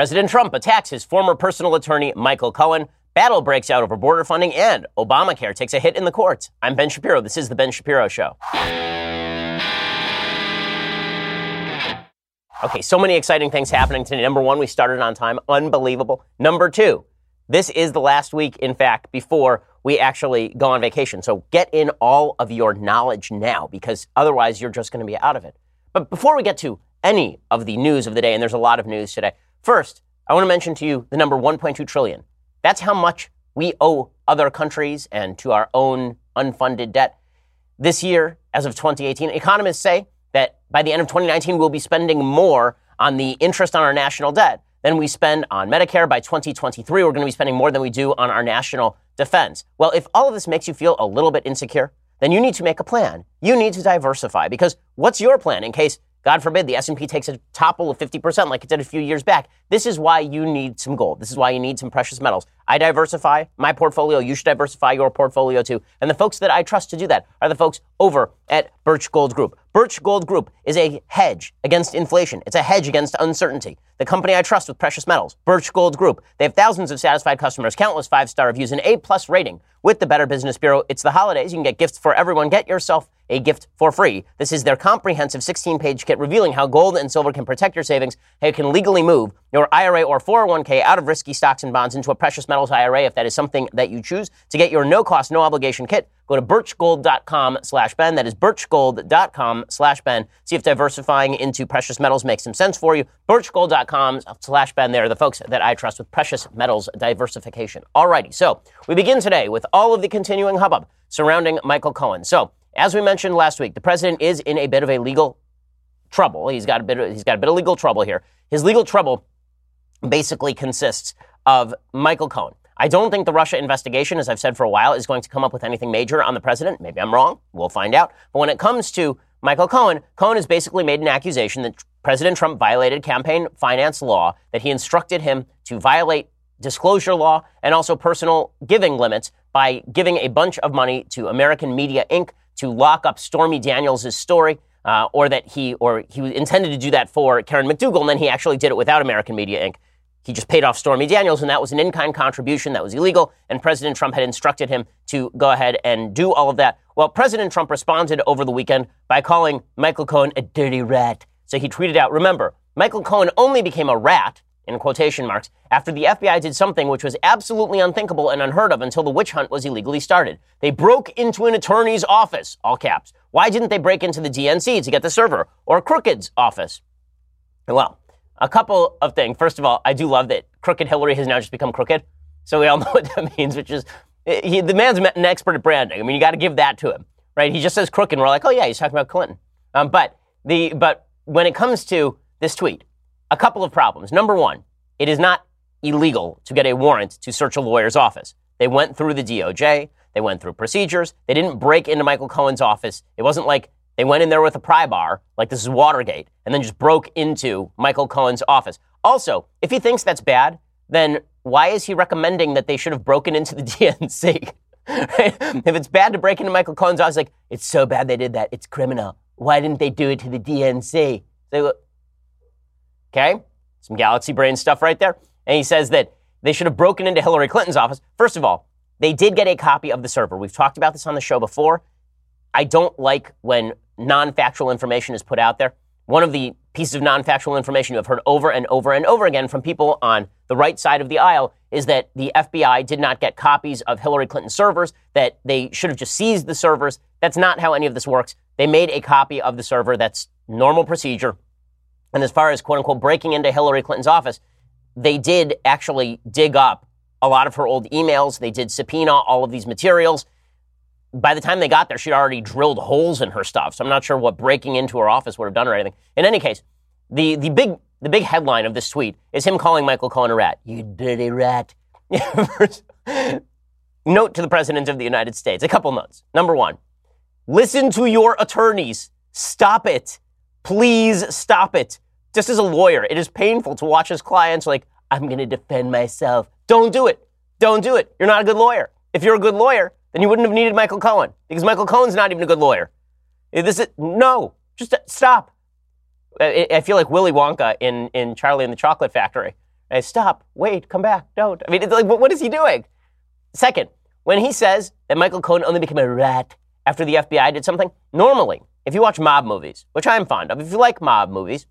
President Trump attacks his former personal attorney, Michael Cohen. Battle breaks out over border funding, and Obamacare takes a hit in the courts. I'm Ben Shapiro. This is The Ben Shapiro Show. Okay, so many exciting things happening today. Number one, we started on time. Unbelievable. Number two, this is the last week, in fact, before we actually go on vacation. So get in all of your knowledge now because otherwise you're just going to be out of it. But before we get to any of the news of the day, and there's a lot of news today, First, I want to mention to you the number 1.2 trillion. That's how much we owe other countries and to our own unfunded debt. This year, as of 2018, economists say that by the end of 2019, we'll be spending more on the interest on our national debt than we spend on Medicare. By 2023, we're going to be spending more than we do on our national defense. Well, if all of this makes you feel a little bit insecure, then you need to make a plan. You need to diversify because what's your plan in case God forbid the S&P takes a topple of 50% like it did a few years back. This is why you need some gold. This is why you need some precious metals. I diversify my portfolio. You should diversify your portfolio too. And the folks that I trust to do that are the folks over at Birch Gold Group. Birch Gold Group is a hedge against inflation. It's a hedge against uncertainty. The company I trust with precious metals, Birch Gold Group. They have thousands of satisfied customers, countless five-star reviews, an A-plus rating with the Better Business Bureau. It's the holidays. You can get gifts for everyone. Get yourself a gift for free. This is their comprehensive 16-page kit revealing how gold and silver can protect your savings, how you can legally move your IRA or 401k out of risky stocks and bonds into a precious metals IRA if that is something that you choose. To get your no-cost, no-obligation kit, Go to birchgold.com slash Ben. That is birchgold.com slash Ben. See if diversifying into precious metals makes some sense for you. Birchgold.com slash Ben. There are the folks that I trust with precious metals diversification. Alrighty, so we begin today with all of the continuing hubbub surrounding Michael Cohen. So, as we mentioned last week, the president is in a bit of a legal trouble. He's got a bit of, he's got a bit of legal trouble here. His legal trouble basically consists of Michael Cohen. I don't think the Russia investigation, as I've said for a while, is going to come up with anything major on the president. Maybe I'm wrong. We'll find out. But when it comes to Michael Cohen, Cohen has basically made an accusation that President Trump violated campaign finance law, that he instructed him to violate disclosure law and also personal giving limits by giving a bunch of money to American Media Inc. to lock up Stormy Daniels' story. Uh, or that he or he intended to do that for Karen McDougal, and then he actually did it without American Media Inc. He just paid off Stormy Daniels, and that was an in kind contribution that was illegal, and President Trump had instructed him to go ahead and do all of that. Well, President Trump responded over the weekend by calling Michael Cohen a dirty rat. So he tweeted out, remember, Michael Cohen only became a rat, in quotation marks, after the FBI did something which was absolutely unthinkable and unheard of until the witch hunt was illegally started. They broke into an attorney's office, all caps. Why didn't they break into the DNC to get the server? Or Crooked's office? Well, a couple of things. First of all, I do love that Crooked Hillary has now just become crooked. So we all know what that means, which is he, the man's an expert at branding. I mean, you got to give that to him, right? He just says crooked, and we're like, oh yeah, he's talking about Clinton. Um, but the but when it comes to this tweet, a couple of problems. Number one, it is not illegal to get a warrant to search a lawyer's office. They went through the DOJ. They went through procedures. They didn't break into Michael Cohen's office. It wasn't like they went in there with a pry bar, like this is Watergate, and then just broke into Michael Cohen's office. Also, if he thinks that's bad, then why is he recommending that they should have broken into the DNC? if it's bad to break into Michael Cohen's office, like, it's so bad they did that. It's criminal. Why didn't they do it to the DNC? Okay? Some galaxy brain stuff right there. And he says that they should have broken into Hillary Clinton's office. First of all, they did get a copy of the server. We've talked about this on the show before. I don't like when non factual information is put out there. One of the pieces of non factual information you have heard over and over and over again from people on the right side of the aisle is that the FBI did not get copies of Hillary Clinton servers, that they should have just seized the servers. That's not how any of this works. They made a copy of the server. That's normal procedure. And as far as quote unquote breaking into Hillary Clinton's office, they did actually dig up a lot of her old emails. They did subpoena all of these materials by the time they got there, she'd already drilled holes in her stuff. So I'm not sure what breaking into her office would have done or anything. In any case, the, the big the big headline of this tweet is him calling Michael Cohen a rat. You dirty rat. Note to the President of the United States a couple notes. Number one, listen to your attorneys. Stop it. Please stop it. Just as a lawyer, it is painful to watch his clients like, I'm going to defend myself. Don't do it. Don't do it. You're not a good lawyer. If you're a good lawyer, then you wouldn't have needed Michael Cohen because Michael Cohen's not even a good lawyer. This is, no, just uh, stop. I, I feel like Willy Wonka in, in Charlie and the Chocolate Factory. I stop, wait, come back, don't. I mean, it's like, what is he doing? Second, when he says that Michael Cohen only became a rat after the FBI did something, normally, if you watch mob movies, which I'm fond of, if you like mob movies,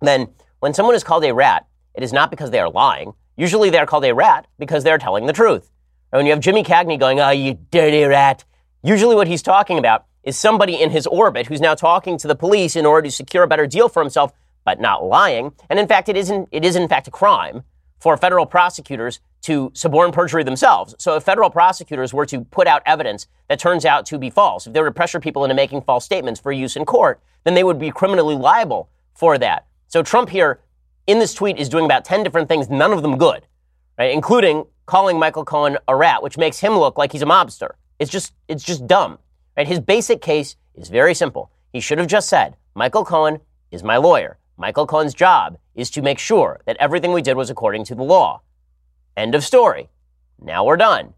then when someone is called a rat, it is not because they are lying. Usually they are called a rat because they're telling the truth. And when you have Jimmy Cagney going, oh, you dirty rat, usually what he's talking about is somebody in his orbit who's now talking to the police in order to secure a better deal for himself, but not lying. And in fact, it isn't, it is in fact a crime for federal prosecutors to suborn perjury themselves. So if federal prosecutors were to put out evidence that turns out to be false, if they were to pressure people into making false statements for use in court, then they would be criminally liable for that. So Trump here in this tweet is doing about 10 different things, none of them good, right? Including calling Michael Cohen a rat, which makes him look like he's a mobster. It's just, it's just dumb, right? His basic case is very simple. He should have just said, Michael Cohen is my lawyer. Michael Cohen's job is to make sure that everything we did was according to the law. End of story. Now we're done.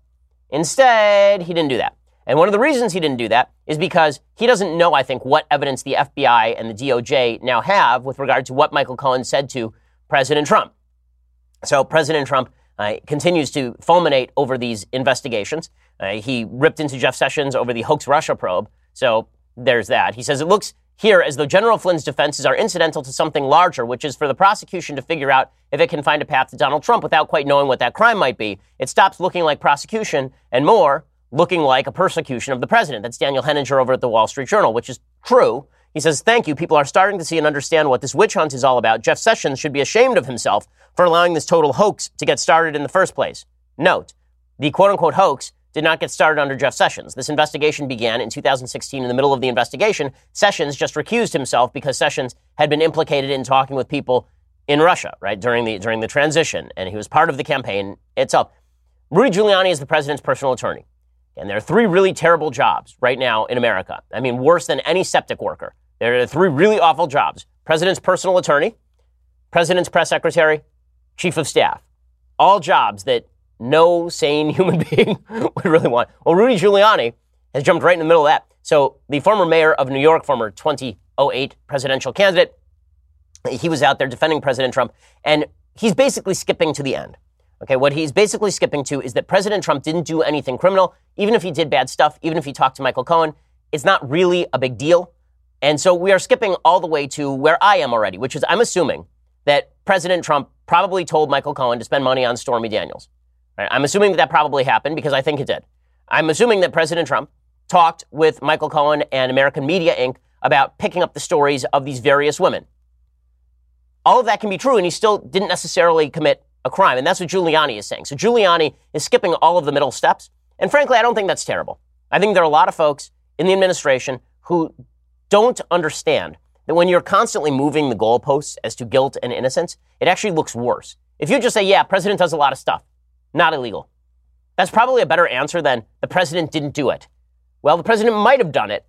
Instead, he didn't do that. And one of the reasons he didn't do that is because he doesn't know, I think, what evidence the FBI and the DOJ now have with regard to what Michael Cohen said to President Trump. So President Trump uh, continues to fulminate over these investigations. Uh, he ripped into Jeff Sessions over the hoax Russia probe. So there's that. He says it looks here as though General Flynn's defenses are incidental to something larger, which is for the prosecution to figure out if it can find a path to Donald Trump without quite knowing what that crime might be. It stops looking like prosecution and more looking like a persecution of the president. That's Daniel Henninger over at the Wall Street Journal, which is true. He says, Thank you. People are starting to see and understand what this witch hunt is all about. Jeff Sessions should be ashamed of himself for allowing this total hoax to get started in the first place. Note, the quote unquote hoax did not get started under Jeff Sessions. This investigation began in 2016. In the middle of the investigation, Sessions just recused himself because Sessions had been implicated in talking with people in Russia, right, during the, during the transition, and he was part of the campaign itself. Rudy Giuliani is the president's personal attorney. And there are three really terrible jobs right now in America. I mean, worse than any septic worker. There are three really awful jobs president's personal attorney, president's press secretary, chief of staff. All jobs that no sane human being would really want. Well, Rudy Giuliani has jumped right in the middle of that. So the former mayor of New York, former 2008 presidential candidate, he was out there defending President Trump, and he's basically skipping to the end. Okay, what he's basically skipping to is that President Trump didn't do anything criminal, even if he did bad stuff, even if he talked to Michael Cohen. It's not really a big deal. And so we are skipping all the way to where I am already, which is I'm assuming that President Trump probably told Michael Cohen to spend money on Stormy Daniels. Right? I'm assuming that that probably happened because I think it did. I'm assuming that President Trump talked with Michael Cohen and American Media Inc. about picking up the stories of these various women. All of that can be true, and he still didn't necessarily commit a crime. And that's what Giuliani is saying. So Giuliani is skipping all of the middle steps. And frankly, I don't think that's terrible. I think there are a lot of folks in the administration who don't understand that when you're constantly moving the goalposts as to guilt and innocence, it actually looks worse. If you just say, yeah, president does a lot of stuff, not illegal. That's probably a better answer than the president didn't do it. Well, the president might have done it,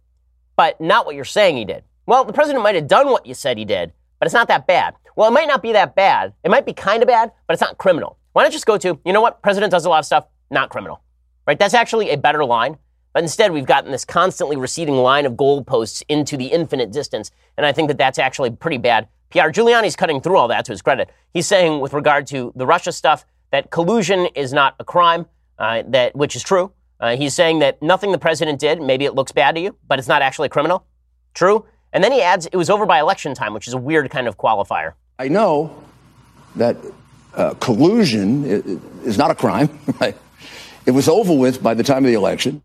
but not what you're saying he did. Well, the president might have done what you said he did, but it's not that bad. Well, it might not be that bad. It might be kind of bad, but it's not criminal. Why not just go to, you know what? President does a lot of stuff, not criminal. Right? That's actually a better line. But instead, we've gotten this constantly receding line of goalposts into the infinite distance. And I think that that's actually pretty bad. Pierre Giuliani's cutting through all that to his credit. He's saying, with regard to the Russia stuff, that collusion is not a crime, uh, that which is true. Uh, he's saying that nothing the president did, maybe it looks bad to you, but it's not actually criminal. True. And then he adds, it was over by election time, which is a weird kind of qualifier. I know that uh, collusion is not a crime, right? It was over with by the time of the election.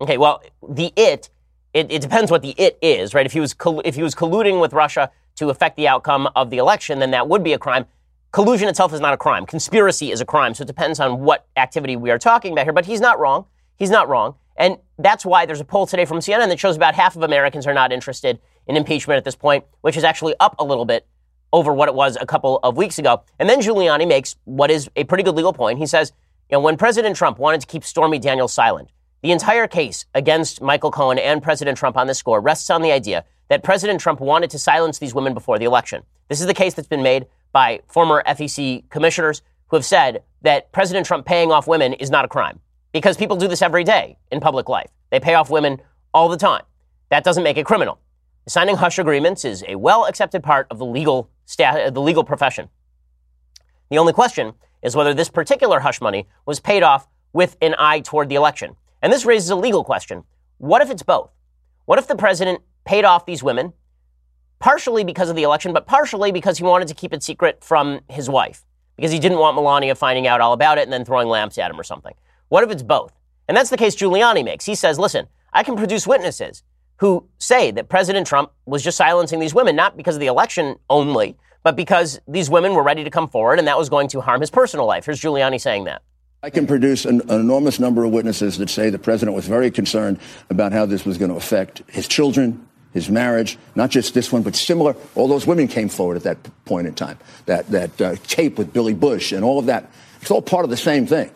Okay, well, the it, it, it depends what the it is, right? If he was if he was colluding with Russia to affect the outcome of the election, then that would be a crime. Collusion itself is not a crime. Conspiracy is a crime. So it depends on what activity we are talking about here. But he's not wrong. He's not wrong. And that's why there's a poll today from CNN that shows about half of Americans are not interested in impeachment at this point, which is actually up a little bit over what it was a couple of weeks ago. And then Giuliani makes what is a pretty good legal point. He says, you know, when President Trump wanted to keep Stormy Daniels silent, the entire case against Michael Cohen and President Trump on this score rests on the idea that President Trump wanted to silence these women before the election. This is the case that's been made by former FEC commissioners who have said that President Trump paying off women is not a crime because people do this every day in public life. They pay off women all the time. That doesn't make it criminal. Signing hush agreements is a well accepted part of the legal, stat- the legal profession. The only question is whether this particular hush money was paid off with an eye toward the election. And this raises a legal question. What if it's both? What if the president paid off these women, partially because of the election, but partially because he wanted to keep it secret from his wife, because he didn't want Melania finding out all about it and then throwing lamps at him or something? What if it's both? And that's the case Giuliani makes. He says, listen, I can produce witnesses who say that President Trump was just silencing these women, not because of the election only, but because these women were ready to come forward and that was going to harm his personal life. Here's Giuliani saying that. I can produce an, an, enormous number of witnesses that say the president was very concerned about how this was going to affect his children, his marriage, not just this one, but similar. All those women came forward at that point in time. That, that uh, tape with Billy Bush and all of that. It's all part of the same thing.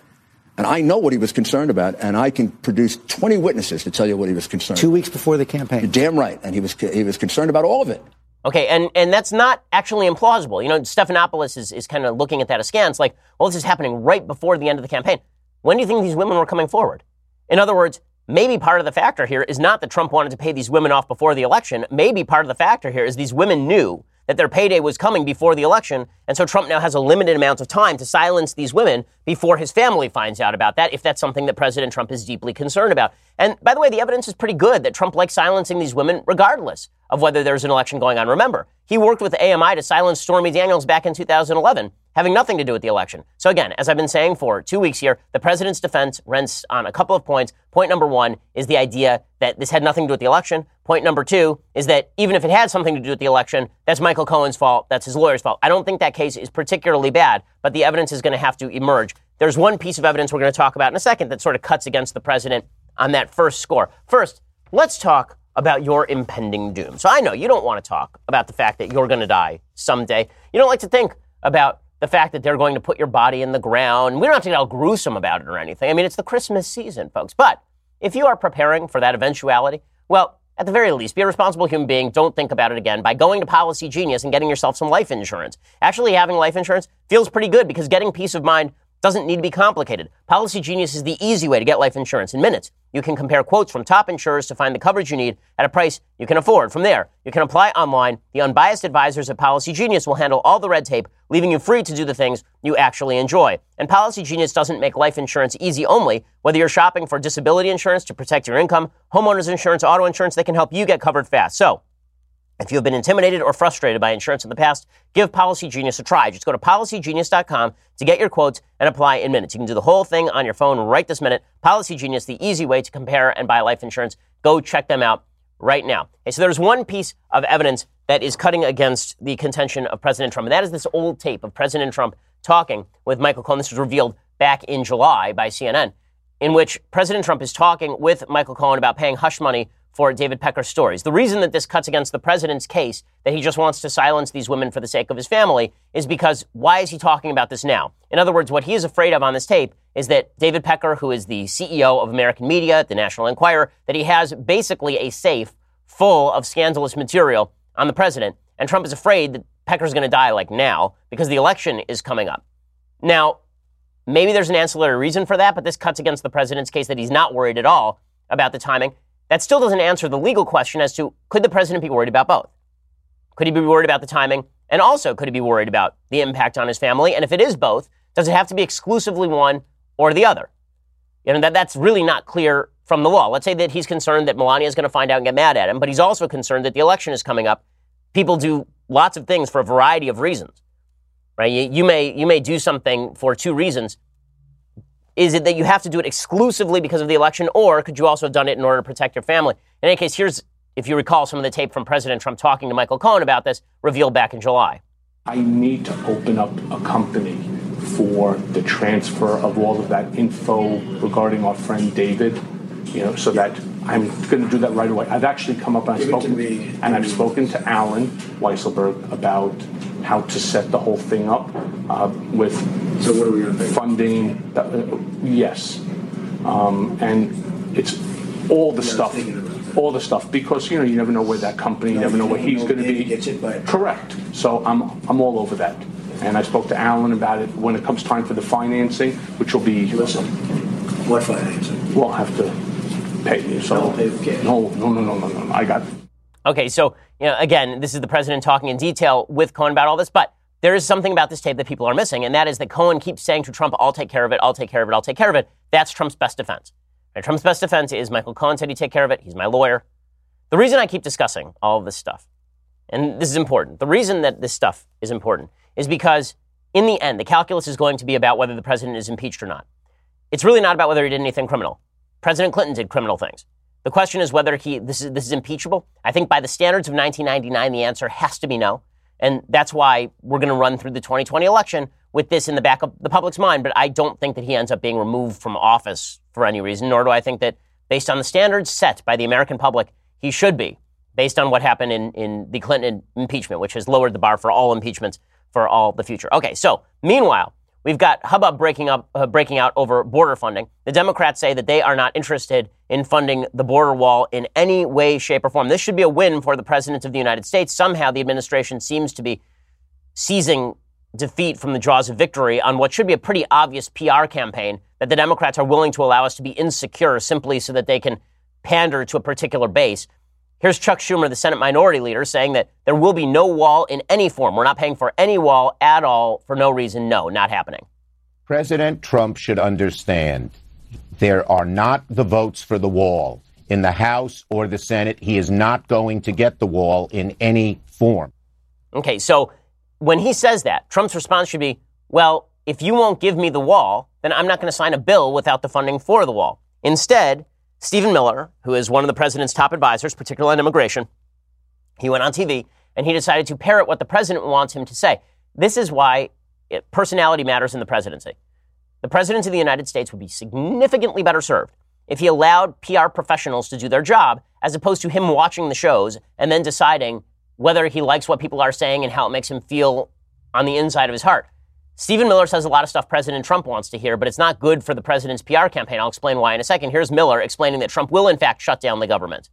And I know what he was concerned about, and I can produce 20 witnesses to tell you what he was concerned Two weeks before the campaign. You're damn right. And he was, he was concerned about all of it. Okay, and, and that's not actually implausible. You know, Stephanopoulos is, is kind of looking at that askance, like, well, this is happening right before the end of the campaign. When do you think these women were coming forward? In other words, maybe part of the factor here is not that Trump wanted to pay these women off before the election. Maybe part of the factor here is these women knew that their payday was coming before the election, and so Trump now has a limited amount of time to silence these women before his family finds out about that, if that's something that President Trump is deeply concerned about. And by the way, the evidence is pretty good that Trump likes silencing these women regardless of whether there's an election going on. Remember, he worked with AMI to silence Stormy Daniels back in 2011 having nothing to do with the election. So again, as I've been saying for two weeks here, the president's defense rents on a couple of points. Point number one is the idea that this had nothing to do with the election. Point number two is that even if it had something to do with the election, that's Michael Cohen's fault. That's his lawyer's fault. I don't think that case is particularly bad, but the evidence is going to have to emerge. There's one piece of evidence we're going to talk about in a second that sort of cuts against the president on that first score. First, let's talk about your impending doom. So I know you don't want to talk about the fact that you're going to die someday. You don't like to think about the fact that they're going to put your body in the ground. We don't have to get all gruesome about it or anything. I mean, it's the Christmas season, folks. But if you are preparing for that eventuality, well, at the very least, be a responsible human being. Don't think about it again by going to Policy Genius and getting yourself some life insurance. Actually, having life insurance feels pretty good because getting peace of mind doesn't need to be complicated. Policy Genius is the easy way to get life insurance in minutes. You can compare quotes from top insurers to find the coverage you need at a price you can afford. From there, you can apply online. The unbiased advisors at Policy Genius will handle all the red tape, leaving you free to do the things you actually enjoy. And Policy Genius doesn't make life insurance easy only. Whether you're shopping for disability insurance to protect your income, homeowners insurance, auto insurance, they can help you get covered fast. So, if you have been intimidated or frustrated by insurance in the past, give Policy Genius a try. Just go to policygenius.com to get your quotes and apply in minutes. You can do the whole thing on your phone right this minute. Policy Genius, the easy way to compare and buy life insurance. Go check them out right now. Okay, so there's one piece of evidence that is cutting against the contention of President Trump, and that is this old tape of President Trump talking with Michael Cohen. This was revealed back in July by CNN, in which President Trump is talking with Michael Cohen about paying hush money for David Pecker's stories. The reason that this cuts against the president's case that he just wants to silence these women for the sake of his family is because why is he talking about this now? In other words, what he is afraid of on this tape is that David Pecker, who is the CEO of American Media, at the National Enquirer, that he has basically a safe full of scandalous material on the president. And Trump is afraid that Pecker's going to die like now because the election is coming up. Now, maybe there's an ancillary reason for that, but this cuts against the president's case that he's not worried at all about the timing. That still doesn't answer the legal question as to could the president be worried about both? Could he be worried about the timing? And also, could he be worried about the impact on his family? And if it is both, does it have to be exclusively one or the other? You know, that, that's really not clear from the law. Let's say that he's concerned that Melania is going to find out and get mad at him, but he's also concerned that the election is coming up. People do lots of things for a variety of reasons, right? You, you may, you may do something for two reasons is it that you have to do it exclusively because of the election, or could you also have done it in order to protect your family? In any case, here's, if you recall, some of the tape from President Trump talking to Michael Cohen about this, revealed back in July. I need to open up a company for the transfer of all of that info regarding our friend David, you know, so that I'm going to do that right away. I've actually come up and I've spoken, and I've spoken to Allen Weisselberg about how to set the whole thing up uh, with so what are we going to funding. Uh, yes, um, and it's all the stuff all the stuff because you know you never know where that company, you never know where he's going to be. It Correct. So I'm I'm all over that, and I spoke to Alan about it when it comes time for the financing, which will be. Listen, what financing? We'll have to pay you. So I'll pay the cash. no, no, no, no, no, no. I got. Okay, so you know, again, this is the president talking in detail with Cohen about all this, but there is something about this tape that people are missing, and that is that Cohen keeps saying to Trump, "I'll take care of it. I'll take care of it. I'll take care of it." That's Trump's best defense. And Trump's best defense is Michael Cohen said he'd take care of it. He's my lawyer. The reason I keep discussing all of this stuff, and this is important, the reason that this stuff is important is because in the end, the calculus is going to be about whether the president is impeached or not. It's really not about whether he did anything criminal. President Clinton did criminal things. The question is whether he this is this is impeachable. I think by the standards of 1999, the answer has to be no, and that's why we're going to run through the 2020 election with this in the back of the public's mind. But I don't think that he ends up being removed from office for any reason, nor do I think that based on the standards set by the American public, he should be, based on what happened in, in the Clinton impeachment, which has lowered the bar for all impeachments for all the future. Okay, so meanwhile, we've got hubbub breaking up, uh, breaking out over border funding. The Democrats say that they are not interested in funding the border wall in any way, shape, or form. This should be a win for the president of the United States. Somehow, the administration seems to be seizing defeat from the jaws of victory on what should be a pretty obvious PR campaign that the Democrats are willing to allow us to be insecure simply so that they can pander to a particular base. Here's Chuck Schumer, the Senate Minority Leader, saying that there will be no wall in any form. We're not paying for any wall at all for no reason. No, not happening. President Trump should understand there are not the votes for the wall in the House or the Senate. He is not going to get the wall in any form. Okay, so when he says that, Trump's response should be, well, if you won't give me the wall, then I'm not going to sign a bill without the funding for the wall. Instead, Stephen Miller, who is one of the president's top advisors, particularly on immigration, he went on TV and he decided to parrot what the president wants him to say. This is why it, personality matters in the presidency. The president of the United States would be significantly better served if he allowed PR professionals to do their job as opposed to him watching the shows and then deciding whether he likes what people are saying and how it makes him feel on the inside of his heart. Stephen Miller says a lot of stuff President Trump wants to hear, but it's not good for the president's PR campaign. I'll explain why in a second. Here's Miller explaining that Trump will, in fact, shut down the government.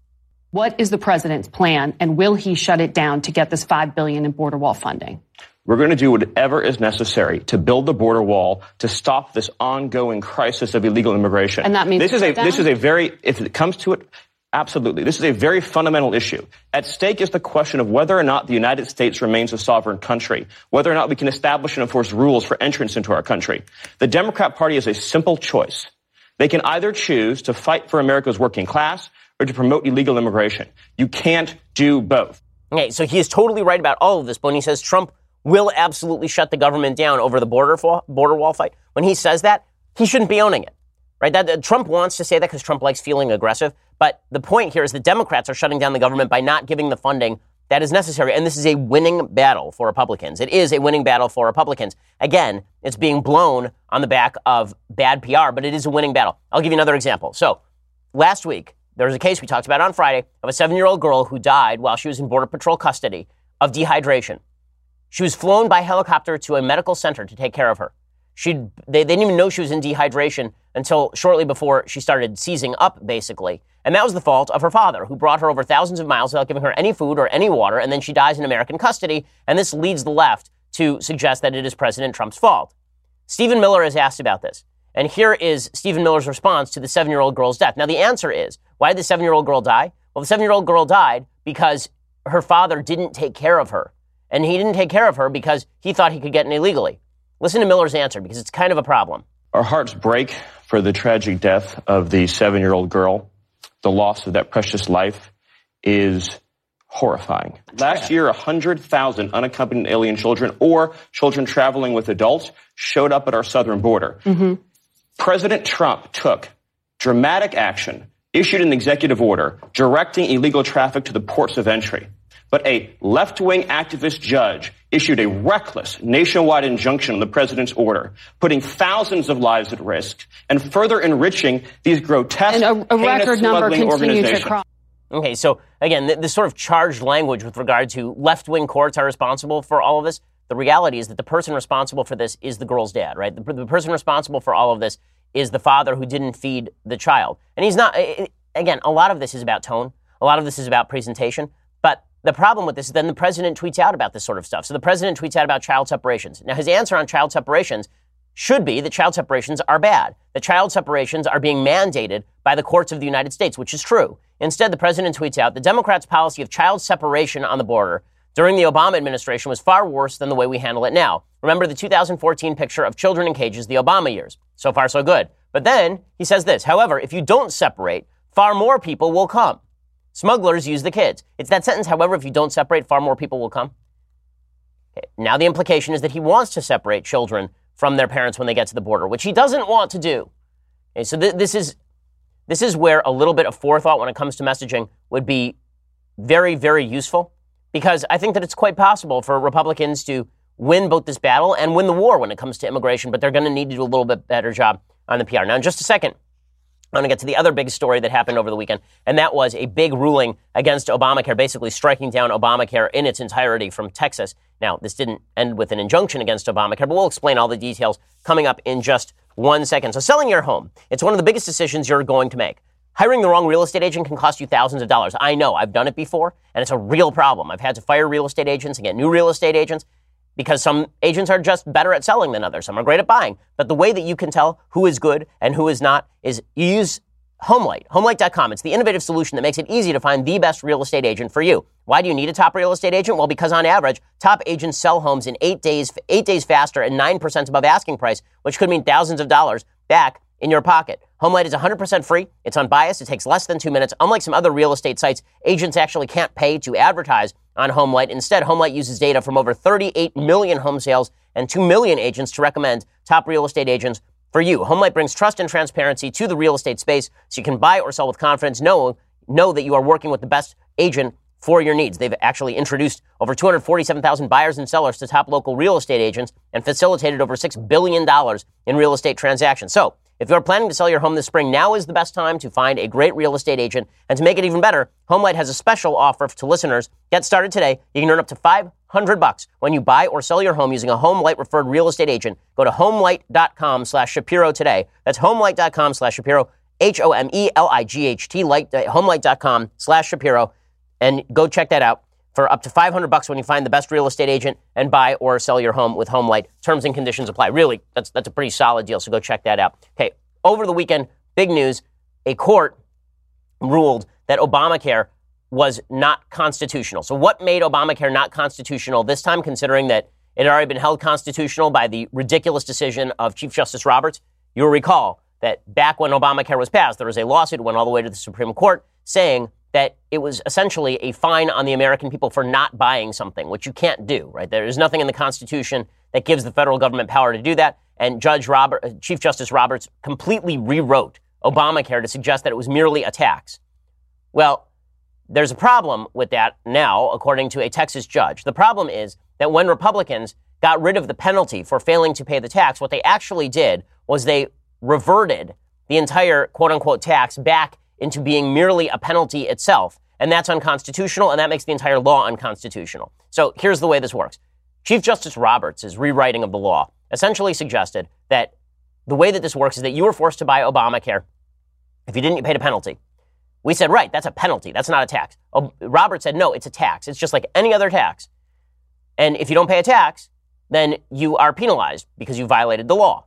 What is the president's plan, and will he shut it down to get this 5 billion in border wall funding? We're going to do whatever is necessary to build the border wall to stop this ongoing crisis of illegal immigration. And that means this is a shut this is a very if it comes to it, absolutely. This is a very fundamental issue. At stake is the question of whether or not the United States remains a sovereign country, whether or not we can establish and enforce rules for entrance into our country. The Democrat Party is a simple choice. They can either choose to fight for America's working class or to promote illegal immigration. You can't do both. Okay, so he is totally right about all of this, but when he says Trump will absolutely shut the government down over the border fa- border wall fight, when he says that, he shouldn't be owning it. Right? That, that Trump wants to say that because Trump likes feeling aggressive, but the point here is the Democrats are shutting down the government by not giving the funding that is necessary, and this is a winning battle for Republicans. It is a winning battle for Republicans. Again, it's being blown on the back of bad PR, but it is a winning battle. I'll give you another example. So, last week, there was a case we talked about on Friday of a seven year old girl who died while she was in Border Patrol custody of dehydration. She was flown by helicopter to a medical center to take care of her. She they, they didn't even know she was in dehydration until shortly before she started seizing up, basically. And that was the fault of her father, who brought her over thousands of miles without giving her any food or any water, and then she dies in American custody. And this leads the left to suggest that it is President Trump's fault. Stephen Miller is asked about this. And here is Stephen Miller's response to the seven year old girl's death. Now, the answer is why did the seven year old girl die? Well, the seven year old girl died because her father didn't take care of her. And he didn't take care of her because he thought he could get in illegally. Listen to Miller's answer because it's kind of a problem. Our hearts break for the tragic death of the seven year old girl. The loss of that precious life is horrifying. Last year, 100,000 unaccompanied alien children or children traveling with adults showed up at our southern border. Mm-hmm. President Trump took dramatic action, issued an executive order directing illegal traffic to the ports of entry. But a left wing activist judge issued a reckless nationwide injunction on the president's order, putting thousands of lives at risk and further enriching these grotesque And a, a record number smuggling to organizations. cross. Okay, so again, this sort of charged language with regard to left wing courts are responsible for all of this. the reality is that the person responsible for this is the girl's dad, right? The, the person responsible for all of this is the father who didn't feed the child. And he's not, again, a lot of this is about tone, a lot of this is about presentation. But the problem with this is then the president tweets out about this sort of stuff. So the president tweets out about child separations. Now, his answer on child separations should be that child separations are bad. That child separations are being mandated by the courts of the United States, which is true. Instead, the president tweets out the Democrats' policy of child separation on the border during the Obama administration was far worse than the way we handle it now. Remember the 2014 picture of children in cages, the Obama years. So far, so good. But then he says this However, if you don't separate, far more people will come. Smugglers use the kids. It's that sentence, however, if you don't separate, far more people will come. Okay. Now, the implication is that he wants to separate children from their parents when they get to the border, which he doesn't want to do. Okay, so th- this is this is where a little bit of forethought when it comes to messaging would be very, very useful because I think that it's quite possible for Republicans to win both this battle and win the war when it comes to immigration, but they're going to need to do a little bit better job on the PR. Now, in just a second, I'm going to get to the other big story that happened over the weekend, and that was a big ruling against Obamacare, basically striking down Obamacare in its entirety from Texas. Now, this didn't end with an injunction against Obamacare, but we'll explain all the details coming up in just one second. So, selling your home, it's one of the biggest decisions you're going to make. Hiring the wrong real estate agent can cost you thousands of dollars. I know, I've done it before, and it's a real problem. I've had to fire real estate agents and get new real estate agents because some agents are just better at selling than others. Some are great at buying. But the way that you can tell who is good and who is not is you use Homelight, homelight.com. It's the innovative solution that makes it easy to find the best real estate agent for you. Why do you need a top real estate agent? Well, because on average, top agents sell homes in eight days, eight days faster and 9% above asking price, which could mean thousands of dollars back in your pocket. Homelight is 100% free. It's unbiased. It takes less than two minutes. Unlike some other real estate sites, agents actually can't pay to advertise on Homelight. Instead, Homelight uses data from over 38 million home sales and 2 million agents to recommend top real estate agents for you. Homelight brings trust and transparency to the real estate space so you can buy or sell with confidence. Know, know that you are working with the best agent for your needs. They've actually introduced over 247,000 buyers and sellers to top local real estate agents and facilitated over $6 billion in real estate transactions. So, if you're planning to sell your home this spring, now is the best time to find a great real estate agent. And to make it even better, Homelight has a special offer to listeners. Get started today. You can earn up to 500 bucks when you buy or sell your home using a Homelight referred real estate agent. Go to homelight.com slash Shapiro today. That's homelight.com slash Shapiro, H-O-M-E-L-I-G-H-T, light, uh, homelight.com slash Shapiro. And go check that out for up to 500 bucks when you find the best real estate agent and buy or sell your home with Homelight. Terms and conditions apply. Really, that's that's a pretty solid deal. So go check that out. Okay, over the weekend, big news: a court ruled that Obamacare was not constitutional. So what made Obamacare not constitutional this time, considering that it had already been held constitutional by the ridiculous decision of Chief Justice Roberts? You'll recall that back when Obamacare was passed, there was a lawsuit went all the way to the Supreme Court saying that it was essentially a fine on the American people for not buying something, which you can't do, right? There is nothing in the Constitution that gives the federal government power to do that. And Judge Robert, uh, Chief Justice Roberts completely rewrote Obamacare to suggest that it was merely a tax. Well, there's a problem with that now, according to a Texas judge. The problem is that when Republicans got rid of the penalty for failing to pay the tax, what they actually did was they reverted the entire quote unquote tax back into being merely a penalty itself. And that's unconstitutional, and that makes the entire law unconstitutional. So here's the way this works Chief Justice Roberts' rewriting of the law essentially suggested that the way that this works is that you were forced to buy Obamacare. If you didn't, paid a penalty. We said, right, that's a penalty. That's not a tax. Robert said, no, it's a tax. It's just like any other tax. And if you don't pay a tax, then you are penalized because you violated the law.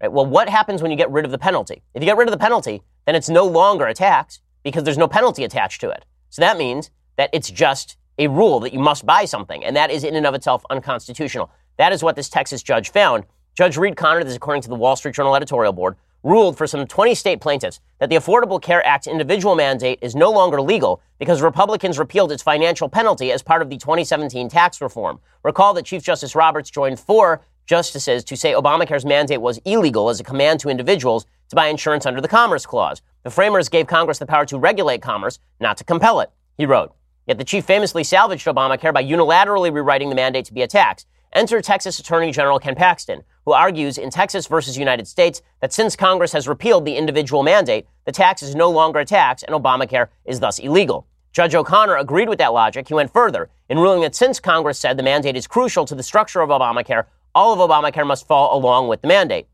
Right? Well, what happens when you get rid of the penalty? If you get rid of the penalty, then it's no longer a tax because there's no penalty attached to it. So that means that it's just a rule that you must buy something, and that is in and of itself unconstitutional. That is what this Texas judge found. Judge Reed O'Connor, this is according to the Wall Street Journal editorial board, ruled for some 20 state plaintiffs that the Affordable Care Act's individual mandate is no longer legal because Republicans repealed its financial penalty as part of the 2017 tax reform. Recall that Chief Justice Roberts joined four justices to say Obamacare's mandate was illegal as a command to individuals to buy insurance under the Commerce Clause. The framers gave Congress the power to regulate commerce, not to compel it, he wrote. Yet the chief famously salvaged Obamacare by unilaterally rewriting the mandate to be a tax. Enter Texas Attorney General Ken Paxton, who argues in Texas versus United States that since Congress has repealed the individual mandate, the tax is no longer a tax and Obamacare is thus illegal. Judge O'Connor agreed with that logic. He went further in ruling that since Congress said the mandate is crucial to the structure of Obamacare, all of Obamacare must fall along with the mandate.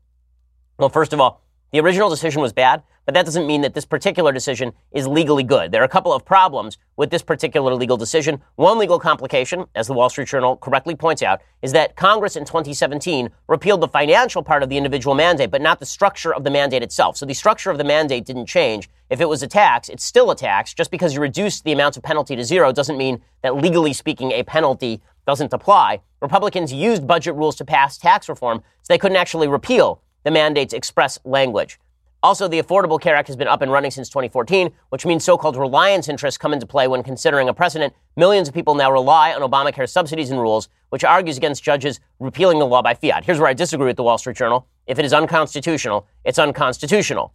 Well, first of all, the original decision was bad, but that doesn't mean that this particular decision is legally good. There are a couple of problems with this particular legal decision. One legal complication, as the Wall Street Journal correctly points out, is that Congress in 2017 repealed the financial part of the individual mandate, but not the structure of the mandate itself. So the structure of the mandate didn't change. If it was a tax, it's still a tax. Just because you reduce the amount of penalty to zero doesn't mean that legally speaking, a penalty doesn't apply. Republicans used budget rules to pass tax reform, so they couldn't actually repeal the mandate's express language. Also, the Affordable Care Act has been up and running since 2014, which means so-called reliance interests come into play when considering a precedent. Millions of people now rely on Obamacare subsidies and rules, which argues against judges repealing the law by fiat. Here's where I disagree with the Wall Street Journal. If it is unconstitutional, it's unconstitutional.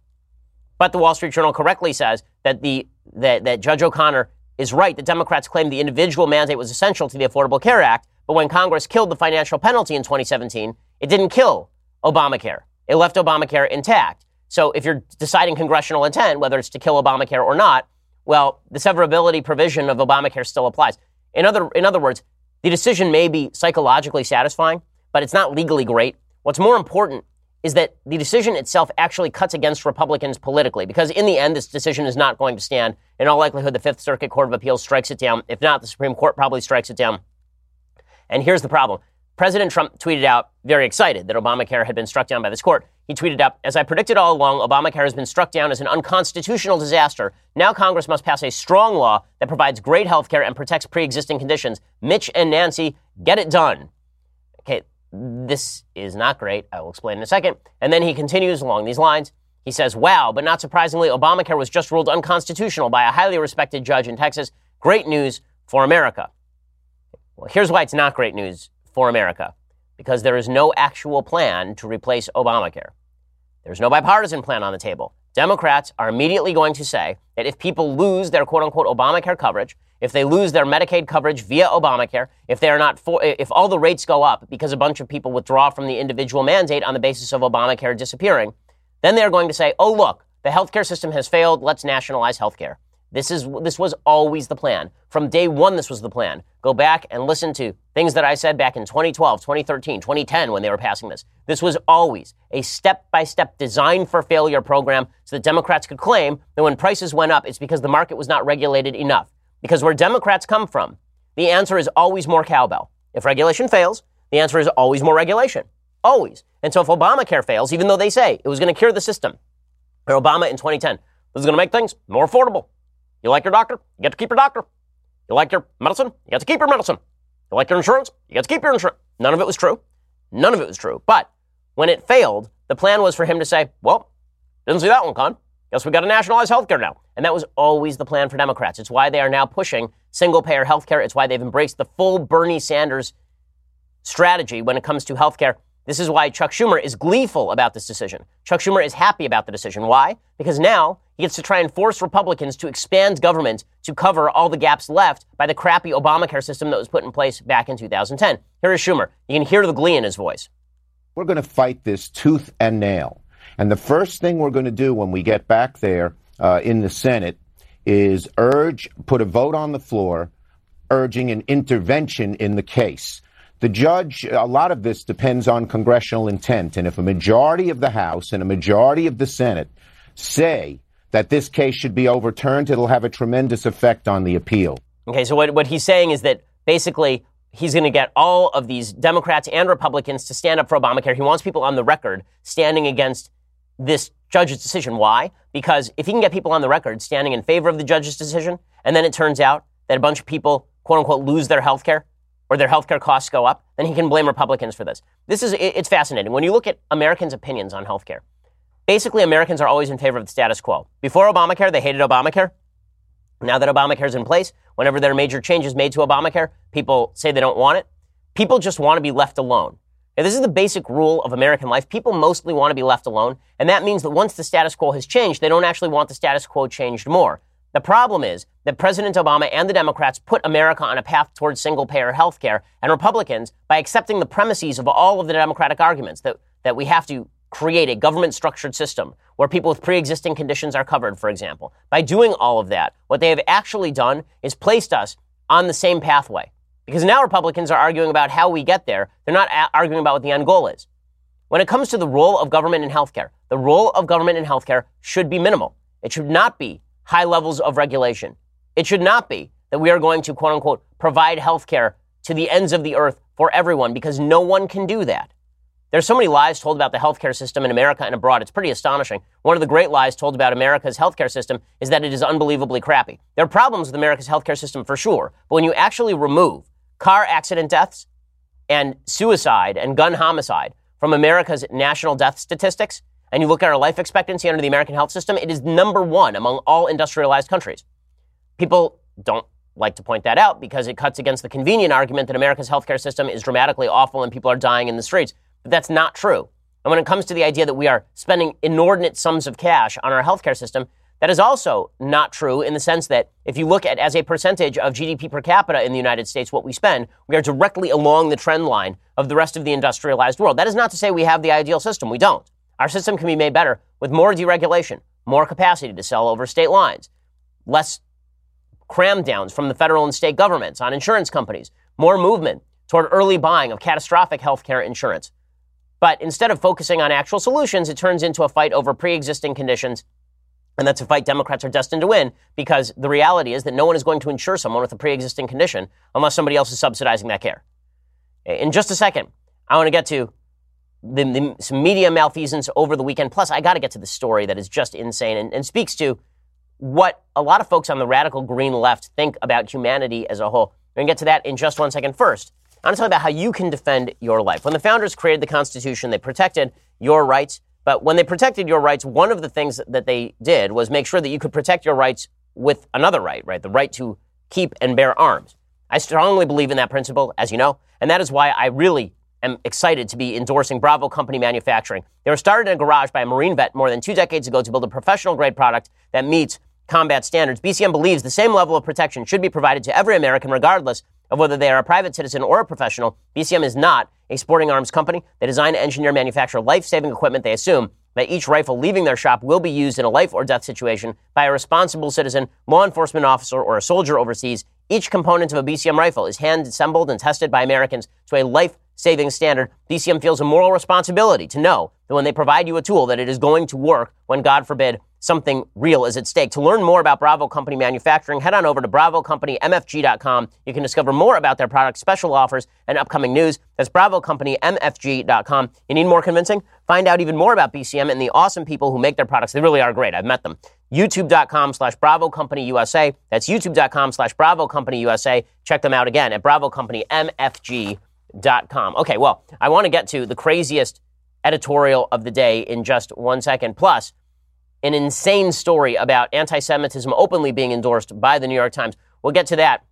But the Wall Street Journal correctly says that the that, that Judge O'Connor is right that Democrats claimed the individual mandate was essential to the Affordable Care Act, but when Congress killed the financial penalty in 2017, it didn't kill Obamacare. It left Obamacare intact. So if you're deciding congressional intent, whether it's to kill Obamacare or not, well, the severability provision of Obamacare still applies. In other, in other words, the decision may be psychologically satisfying, but it's not legally great. What's more important is that the decision itself actually cuts against Republicans politically, because in the end, this decision is not going to stand. In all likelihood, the Fifth Circuit Court of Appeals strikes it down. If not, the Supreme Court probably strikes it down. And here's the problem. President Trump tweeted out, very excited that Obamacare had been struck down by this court. He tweeted out, As I predicted all along, Obamacare has been struck down as an unconstitutional disaster. Now Congress must pass a strong law that provides great health care and protects pre existing conditions. Mitch and Nancy, get it done. Okay, this is not great. I will explain in a second. And then he continues along these lines. He says, Wow, but not surprisingly, Obamacare was just ruled unconstitutional by a highly respected judge in Texas. Great news for America. Well, here's why it's not great news for America because there is no actual plan to replace Obamacare. There's no bipartisan plan on the table. Democrats are immediately going to say that if people lose their quote unquote Obamacare coverage, if they lose their Medicaid coverage via Obamacare, if they are not for, if all the rates go up because a bunch of people withdraw from the individual mandate on the basis of Obamacare disappearing, then they're going to say, oh, look, the healthcare system has failed. Let's nationalize healthcare. This is this was always the plan. From day one, this was the plan. Go back and listen to things that I said back in 2012, 2013, 2010 when they were passing this. This was always a step-by-step design for failure program so that Democrats could claim that when prices went up, it's because the market was not regulated enough. Because where Democrats come from, the answer is always more cowbell. If regulation fails, the answer is always more regulation. Always. And so if Obamacare fails, even though they say it was going to cure the system, or Obama in 2010, this is going to make things more affordable. You like your doctor? You get to keep your doctor. You like your medicine? You get to keep your medicine. You like your insurance? You get to keep your insurance. None of it was true. None of it was true. But when it failed, the plan was for him to say, well, didn't see that one, Con. Guess we got to nationalize healthcare now. And that was always the plan for Democrats. It's why they are now pushing single payer healthcare. It's why they've embraced the full Bernie Sanders strategy when it comes to healthcare this is why Chuck Schumer is gleeful about this decision. Chuck Schumer is happy about the decision. Why? Because now he gets to try and force Republicans to expand government to cover all the gaps left by the crappy Obamacare system that was put in place back in 2010. Here is Schumer. You can hear the glee in his voice. We're going to fight this tooth and nail. And the first thing we're going to do when we get back there uh, in the Senate is urge, put a vote on the floor urging an intervention in the case. The judge, a lot of this depends on congressional intent. And if a majority of the House and a majority of the Senate say that this case should be overturned, it'll have a tremendous effect on the appeal. Okay, so what, what he's saying is that basically he's going to get all of these Democrats and Republicans to stand up for Obamacare. He wants people on the record standing against this judge's decision. Why? Because if he can get people on the record standing in favor of the judge's decision, and then it turns out that a bunch of people, quote unquote, lose their health care, or their healthcare costs go up, then he can blame Republicans for this. This is it's fascinating. When you look at Americans' opinions on healthcare, basically Americans are always in favor of the status quo. Before Obamacare, they hated Obamacare. Now that Obamacare is in place, whenever there are major changes made to Obamacare, people say they don't want it. People just want to be left alone. Now, this is the basic rule of American life. People mostly want to be left alone, and that means that once the status quo has changed, they don't actually want the status quo changed more. The problem is that President Obama and the Democrats put America on a path towards single payer health care, and Republicans, by accepting the premises of all of the Democratic arguments that, that we have to create a government structured system where people with pre existing conditions are covered, for example. By doing all of that, what they have actually done is placed us on the same pathway. Because now Republicans are arguing about how we get there. They're not a- arguing about what the end goal is. When it comes to the role of government in healthcare, the role of government in healthcare should be minimal. It should not be high levels of regulation. It should not be that we are going to, quote unquote, provide healthcare to the ends of the earth for everyone because no one can do that. There's so many lies told about the healthcare system in America and abroad. It's pretty astonishing. One of the great lies told about America's healthcare system is that it is unbelievably crappy. There are problems with America's healthcare system for sure, but when you actually remove car accident deaths and suicide and gun homicide from America's national death statistics, and you look at our life expectancy under the American health system, it is number one among all industrialized countries. People don't like to point that out because it cuts against the convenient argument that America's healthcare system is dramatically awful and people are dying in the streets. But that's not true. And when it comes to the idea that we are spending inordinate sums of cash on our healthcare system, that is also not true in the sense that if you look at as a percentage of GDP per capita in the United States, what we spend, we are directly along the trend line of the rest of the industrialized world. That is not to say we have the ideal system. We don't. Our system can be made better with more deregulation, more capacity to sell over state lines, less cram downs from the federal and state governments on insurance companies, more movement toward early buying of catastrophic healthcare insurance. But instead of focusing on actual solutions, it turns into a fight over pre existing conditions. And that's a fight Democrats are destined to win because the reality is that no one is going to insure someone with a pre existing condition unless somebody else is subsidizing that care. In just a second, I want to get to the, the, some media malfeasance over the weekend. Plus, I got to get to the story that is just insane and, and speaks to what a lot of folks on the radical green left think about humanity as a whole. We're going to get to that in just one second. First, I want to talk about how you can defend your life. When the founders created the Constitution, they protected your rights. But when they protected your rights, one of the things that they did was make sure that you could protect your rights with another right, right? The right to keep and bear arms. I strongly believe in that principle, as you know, and that is why I really am excited to be endorsing Bravo Company Manufacturing. They were started in a garage by a Marine vet more than two decades ago to build a professional grade product that meets combat standards. BCM believes the same level of protection should be provided to every American, regardless of whether they are a private citizen or a professional. BCM is not a sporting arms company. They design, engineer, manufacture life saving equipment. They assume that each rifle leaving their shop will be used in a life or death situation by a responsible citizen, law enforcement officer, or a soldier overseas. Each component of a BCM rifle is hand assembled and tested by Americans to a life saving standard. BCM feels a moral responsibility to know that when they provide you a tool that it is going to work when, God forbid, something real is at stake. To learn more about Bravo Company Manufacturing, head on over to BravoCompanyMFG.com. You can discover more about their products, special offers, and upcoming news. That's BravoCompanyMFG.com. You need more convincing? Find out even more about BCM and the awesome people who make their products. They really are great. I've met them. YouTube.com slash Bravo Company USA. That's YouTube.com slash Bravo Company USA. Check them out again at bravo company BravoCompanyMFG.com. Okay, well, I want to get to the craziest editorial of the day in just one second. Plus, an insane story about anti Semitism openly being endorsed by the New York Times. We'll get to that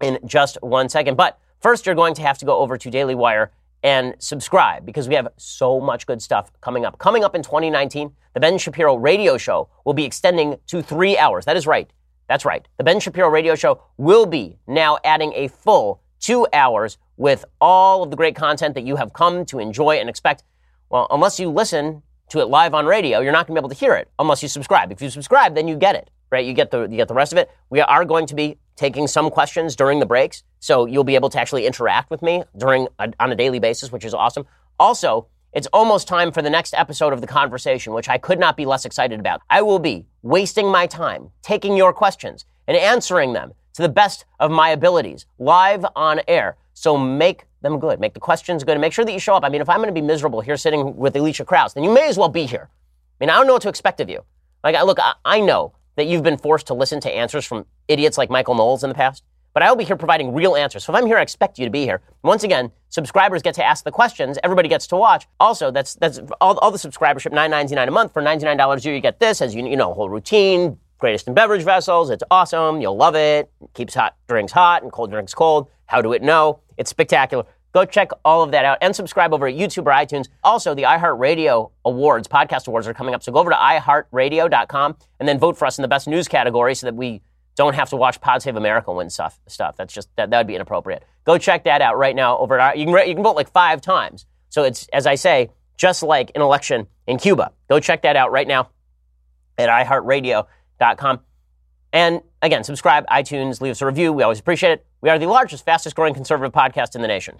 in just one second. But first, you're going to have to go over to Daily Wire and subscribe because we have so much good stuff coming up. Coming up in 2019, the Ben Shapiro radio show will be extending to three hours. That is right. That's right. The Ben Shapiro radio show will be now adding a full two hours with all of the great content that you have come to enjoy and expect. Well, unless you listen to it live on radio, you're not going to be able to hear it unless you subscribe. If you subscribe, then you get it, right? You get the you get the rest of it. We are going to be taking some questions during the breaks, so you'll be able to actually interact with me during a, on a daily basis, which is awesome. Also, it's almost time for the next episode of the conversation, which I could not be less excited about. I will be wasting my time taking your questions and answering them to the best of my abilities live on air. So make them good. Make the questions good and make sure that you show up. I mean, if I'm going to be miserable here sitting with Alicia Krause, then you may as well be here. I mean, I don't know what to expect of you. Like, look, I, I know that you've been forced to listen to answers from idiots like Michael Knowles in the past, but I will be here providing real answers. So if I'm here, I expect you to be here. Once again, subscribers get to ask the questions. Everybody gets to watch. Also, that's that's all, all the subscribership, nine ninety nine a month. For ninety nine dollars a year, you get this as you you know, whole routine, greatest in beverage vessels. It's awesome. You'll love it. it. Keeps hot drinks hot and cold drinks cold. How do it know? It's spectacular. Go check all of that out and subscribe over at YouTube or iTunes. Also, the iHeartRadio Awards, podcast awards are coming up. So go over to iHeartRadio.com and then vote for us in the best news category so that we don't have to watch Pod Save America win stuff. Stuff that's just that, would be inappropriate. Go check that out right now over at you can you can vote like five times. So it's as I say, just like an election in Cuba. Go check that out right now at iHeartRadio.com. And again, subscribe, iTunes, leave us a review. We always appreciate it. We are the largest, fastest growing conservative podcast in the nation.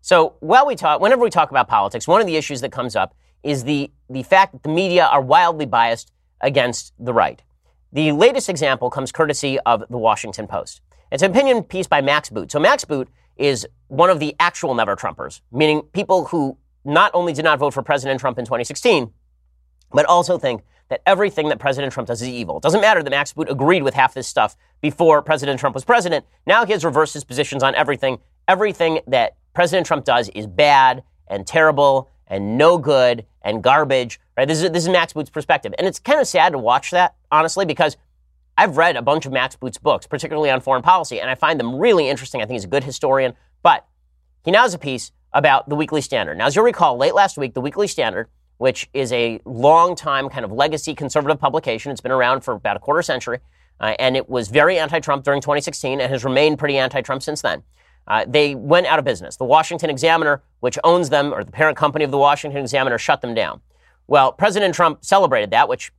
So while we talk, whenever we talk about politics, one of the issues that comes up is the, the fact that the media are wildly biased against the right. The latest example comes courtesy of the Washington Post. It's an opinion piece by Max Boot. So Max Boot is one of the actual never Trumpers, meaning people who not only did not vote for President Trump in 2016, but also think that everything that President Trump does is evil. It doesn't matter that Max Boot agreed with half this stuff before President Trump was president. Now he has reversed his positions on everything. Everything that President Trump does is bad and terrible and no good and garbage. Right? This is this is Max Boot's perspective, and it's kind of sad to watch that honestly because I've read a bunch of Max Boot's books, particularly on foreign policy, and I find them really interesting. I think he's a good historian, but he now has a piece about the Weekly Standard. Now, as you'll recall, late last week, the Weekly Standard, which is a long time kind of legacy conservative publication, it's been around for about a quarter century, uh, and it was very anti-Trump during 2016 and has remained pretty anti-Trump since then. Uh, they went out of business. The Washington Examiner, which owns them, or the parent company of the Washington Examiner, shut them down. Well, President Trump celebrated that, which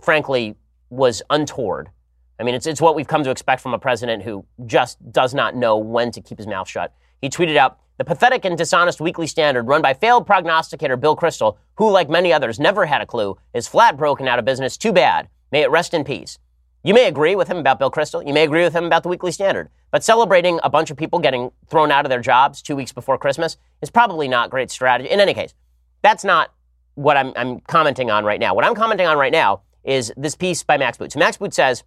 frankly was untoward. I mean, it's, it's what we've come to expect from a president who just does not know when to keep his mouth shut. He tweeted out, the pathetic and dishonest weekly standard run by failed prognosticator Bill Kristol, who, like many others, never had a clue, is flat broken out of business. Too bad. May it rest in peace. You may agree with him about Bill Kristol. You may agree with him about the Weekly Standard. But celebrating a bunch of people getting thrown out of their jobs two weeks before Christmas is probably not great strategy. In any case, that's not what I'm, I'm commenting on right now. What I'm commenting on right now is this piece by Max Boot. So Max Boot says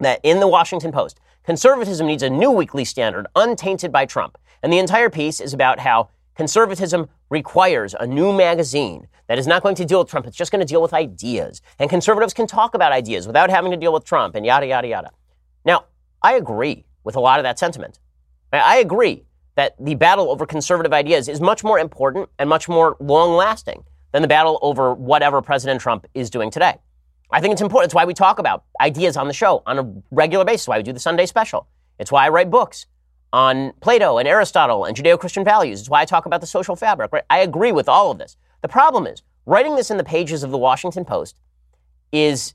that in the Washington Post, conservatism needs a new weekly standard untainted by Trump. And the entire piece is about how conservatism requires a new magazine that is not going to deal with Trump. It's just going to deal with ideas. And conservatives can talk about ideas without having to deal with Trump and yada, yada, yada. Now, I agree with a lot of that sentiment. I agree that the battle over conservative ideas is much more important and much more long lasting than the battle over whatever President Trump is doing today. I think it's important. It's why we talk about ideas on the show on a regular basis. Why we do the Sunday special. It's why I write books on Plato and Aristotle and Judeo Christian values. It's why I talk about the social fabric. Right? I agree with all of this. The problem is, writing this in the pages of the Washington Post is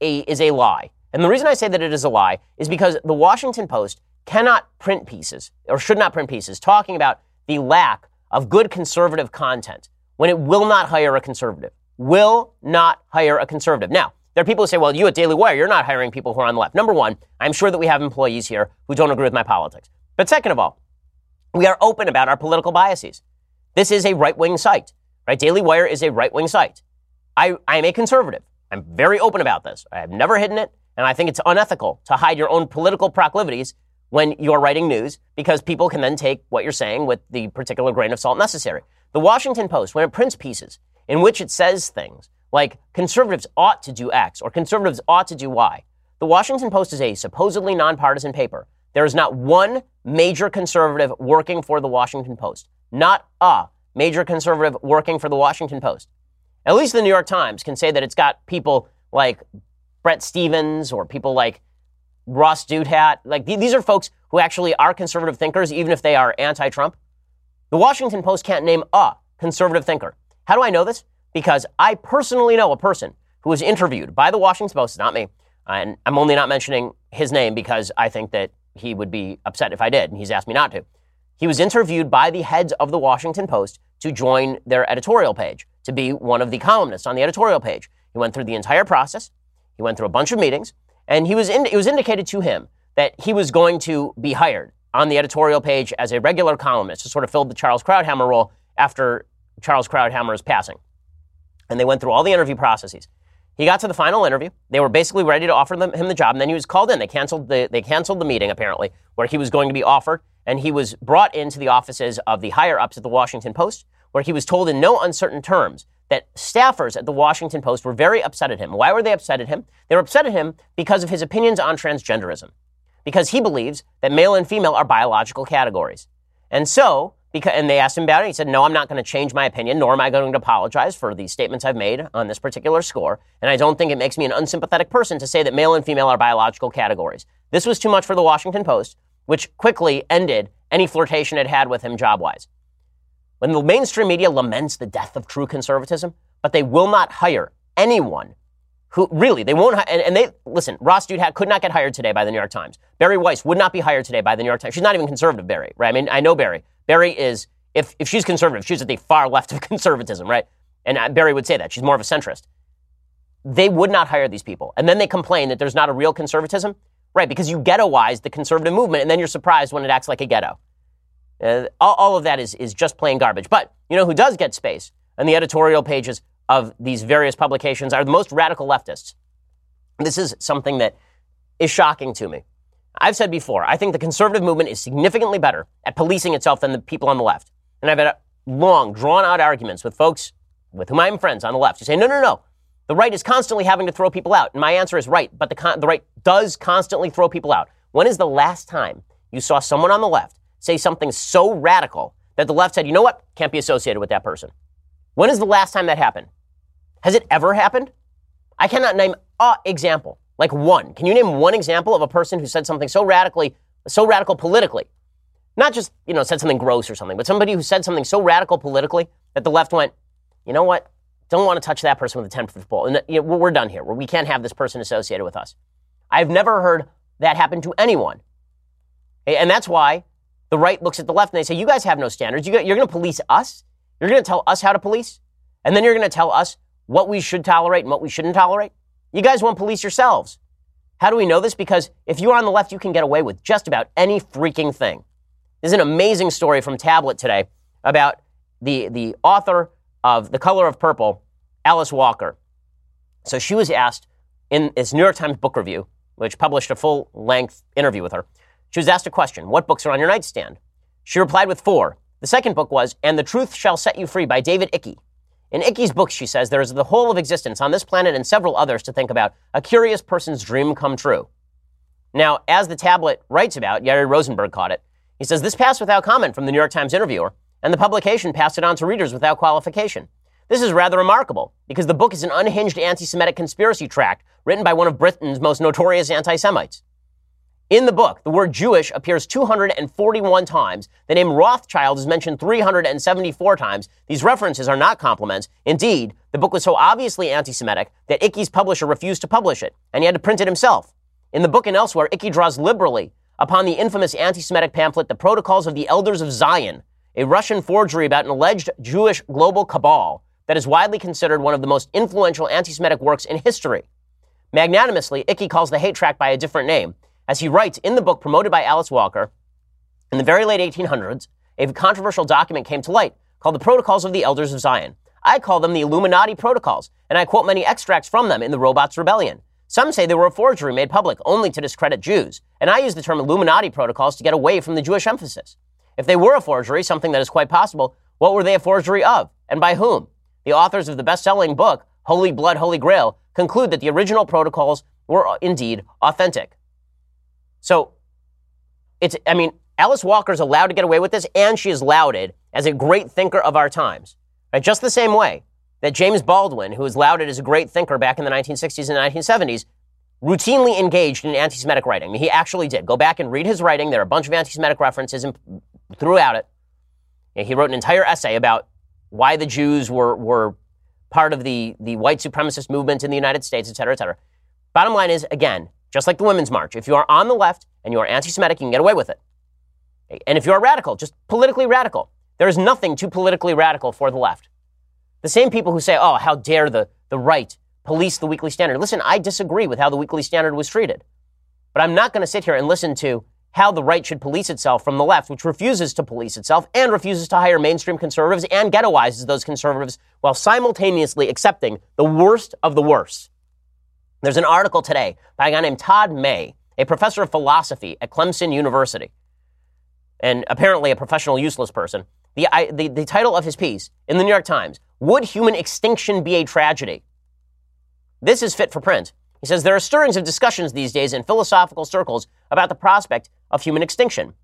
a, is a lie. And the reason I say that it is a lie is because the Washington Post cannot print pieces, or should not print pieces, talking about the lack of good conservative content when it will not hire a conservative. Will not hire a conservative. Now, there are people who say, well, you at Daily Wire, you're not hiring people who are on the left. Number one, I'm sure that we have employees here who don't agree with my politics. But second of all, we are open about our political biases. This is a right wing site. Right? Daily Wire is a right wing site. I, I am a conservative. I'm very open about this. I have never hidden it, and I think it's unethical to hide your own political proclivities when you're writing news because people can then take what you're saying with the particular grain of salt necessary. The Washington Post, when it prints pieces in which it says things like conservatives ought to do X or conservatives ought to do Y, the Washington Post is a supposedly nonpartisan paper. There is not one major conservative working for the Washington Post. Not a major conservative working for the Washington Post. At least the New York Times can say that it's got people like Bret Stephens or people like Ross Douthat. Like these are folks who actually are conservative thinkers, even if they are anti-Trump. The Washington Post can't name a conservative thinker. How do I know this? Because I personally know a person who was interviewed by the Washington Post, not me, and I'm only not mentioning his name because I think that he would be upset if I did, and he's asked me not to. He was interviewed by the heads of the Washington Post to join their editorial page, to be one of the columnists on the editorial page. He went through the entire process. He went through a bunch of meetings, and he was in, it was indicated to him that he was going to be hired on the editorial page as a regular columnist to sort of fill the Charles Krauthammer role after Charles Krauthammer is passing. And they went through all the interview processes. He got to the final interview. They were basically ready to offer them, him the job, and then he was called in. They canceled the they canceled the meeting apparently where he was going to be offered, and he was brought into the offices of the higher ups at the Washington Post, where he was told in no uncertain terms that staffers at the Washington Post were very upset at him. Why were they upset at him? They were upset at him because of his opinions on transgenderism, because he believes that male and female are biological categories, and so because, and they asked him about it. He said, No, I'm not going to change my opinion, nor am I going to apologize for the statements I've made on this particular score. And I don't think it makes me an unsympathetic person to say that male and female are biological categories. This was too much for the Washington Post. which quickly ended any flirtation it had with him job wise. When the mainstream media laments the death of true conservatism, but they will not hire anyone who really they won't and, and, they listen ross douthat could not get hired today by the new york times bari weiss would not be hired today by the new york times she's not even conservative bari right i mean i know bari bari is if, if she's conservative she's at the far left of conservatism right? And uh, bari would say that. She's more of a centrist. They would not hire these people. And then they complain that there's not a real conservatism right? Because you ghettoize the conservative movement and then you're surprised when it acts like a ghetto. Uh, all, all of that is, is just plain garbage. But you know who does get space in the editorial pages of these various publications are the most radical leftists. This is something that is shocking to me. I've said before, I think the conservative movement is significantly better at policing itself than the people on the left. And I've had long, drawn out arguments with folks with whom I'm friends on the left who say, no, no, no. The right is constantly having to throw people out. And my answer is right, but the, con- the right does constantly throw people out. When is the last time you saw someone on the left say something so radical that the left said, you know what, can't be associated with that person? When is the last time that happened? Has it ever happened? I cannot name a example, like one. Can you name one example of a person who said something so radically, so radical politically? Not just, you know, said something gross or something, but somebody who said something so radical politically that the left went, you know what? Don't want to touch that person with a 10 foot pole. And you know, we're done here. We can't have this person associated with us. I've never heard that happen to anyone. And that's why the right looks at the left and they say, you guys have no standards. You're going to police us? You're going to tell us how to police? And then you're going to tell us what we should tolerate and what we shouldn't tolerate? You guys won't police yourselves. How do we know this? Because if you're on the left, you can get away with just about any freaking thing. There's an amazing story from Tablet today about the, the author of The Color of Purple, Alice Walker. So she was asked in this New York Times book review, which published a full length interview with her. She was asked a question What books are on your nightstand? She replied with four. The second book was And the Truth Shall Set You Free by David Icke. In Icke's book, she says, there is the whole of existence on this planet and several others to think about, a curious person's dream come true. Now, as the tablet writes about, Yair Rosenberg caught it. He says, this passed without comment from the New York Times interviewer, and the publication passed it on to readers without qualification. This is rather remarkable, because the book is an unhinged anti Semitic conspiracy tract written by one of Britain's most notorious anti Semites. In the book, the word Jewish appears 241 times. The name Rothschild is mentioned 374 times. These references are not compliments. Indeed, the book was so obviously anti Semitic that Icke's publisher refused to publish it, and he had to print it himself. In the book and elsewhere, Icke draws liberally upon the infamous anti Semitic pamphlet, The Protocols of the Elders of Zion, a Russian forgery about an alleged Jewish global cabal that is widely considered one of the most influential anti Semitic works in history. Magnanimously, Icky calls the hate tract by a different name. As he writes in the book promoted by Alice Walker, in the very late 1800s, a controversial document came to light called the Protocols of the Elders of Zion. I call them the Illuminati Protocols, and I quote many extracts from them in the Robots Rebellion. Some say they were a forgery made public only to discredit Jews, and I use the term Illuminati Protocols to get away from the Jewish emphasis. If they were a forgery, something that is quite possible, what were they a forgery of, and by whom? The authors of the best selling book, Holy Blood, Holy Grail, conclude that the original protocols were indeed authentic. So it's, I mean, Alice Walker is allowed to get away with this, and she is lauded as a great thinker of our times. Right? Just the same way that James Baldwin, who was lauded as a great thinker back in the 1960s and 1970s, routinely engaged in anti Semitic writing. I mean, he actually did. Go back and read his writing. There are a bunch of anti Semitic references in, throughout it. he wrote an entire essay about why the Jews were, were part of the, the white supremacist movement in the United States, et cetera, et cetera. Bottom line is, again, just like the Women's March. If you are on the left and you are anti Semitic, you can get away with it. And if you're radical, just politically radical, there is nothing too politically radical for the left. The same people who say, oh, how dare the, the right police the Weekly Standard. Listen, I disagree with how the Weekly Standard was treated. But I'm not going to sit here and listen to how the right should police itself from the left, which refuses to police itself and refuses to hire mainstream conservatives and ghettoizes those conservatives while simultaneously accepting the worst of the worst. There's an article today by a guy named Todd May, a professor of philosophy at Clemson University, and apparently a professional useless person. The, the, the title of his piece in the New York Times Would Human Extinction Be a Tragedy? This is fit for print. He says there are stirrings of discussions these days in philosophical circles about the prospect of human extinction.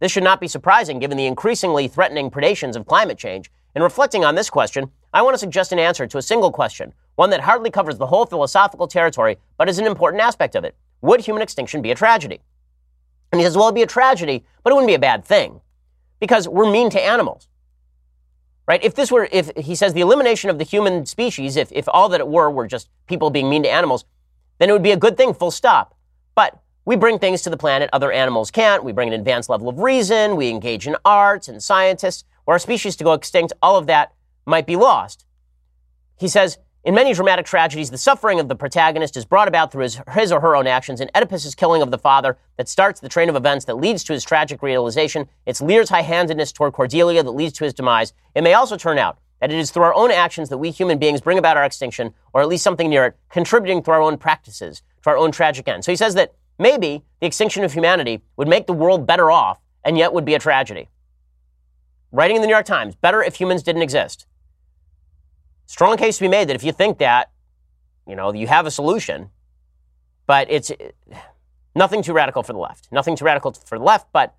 This should not be surprising given the increasingly threatening predations of climate change. In reflecting on this question, I want to suggest an answer to a single question one that hardly covers the whole philosophical territory, but is an important aspect of it. Would human extinction be a tragedy? And he says, well, it'd be a tragedy, but it wouldn't be a bad thing because we're mean to animals. Right? If this were, if he says the elimination of the human species, if, if all that it were were just people being mean to animals, then it would be a good thing, full stop. But we bring things to the planet other animals can't. We bring an advanced level of reason. We engage in arts and scientists. Were our species to go extinct, all of that might be lost. He says, in many dramatic tragedies, the suffering of the protagonist is brought about through his, his, or her own actions. In Oedipus' killing of the father that starts the train of events that leads to his tragic realization, it's Lear's high-handedness toward Cordelia that leads to his demise. It may also turn out that it is through our own actions that we human beings bring about our extinction, or at least something near it, contributing through our own practices to our own tragic end. So he says that maybe the extinction of humanity would make the world better off, and yet would be a tragedy. Writing in the New York Times, better if humans didn't exist. Strong case to be made that if you think that, you know, you have a solution, but it's nothing too radical for the left. Nothing too radical for the left, but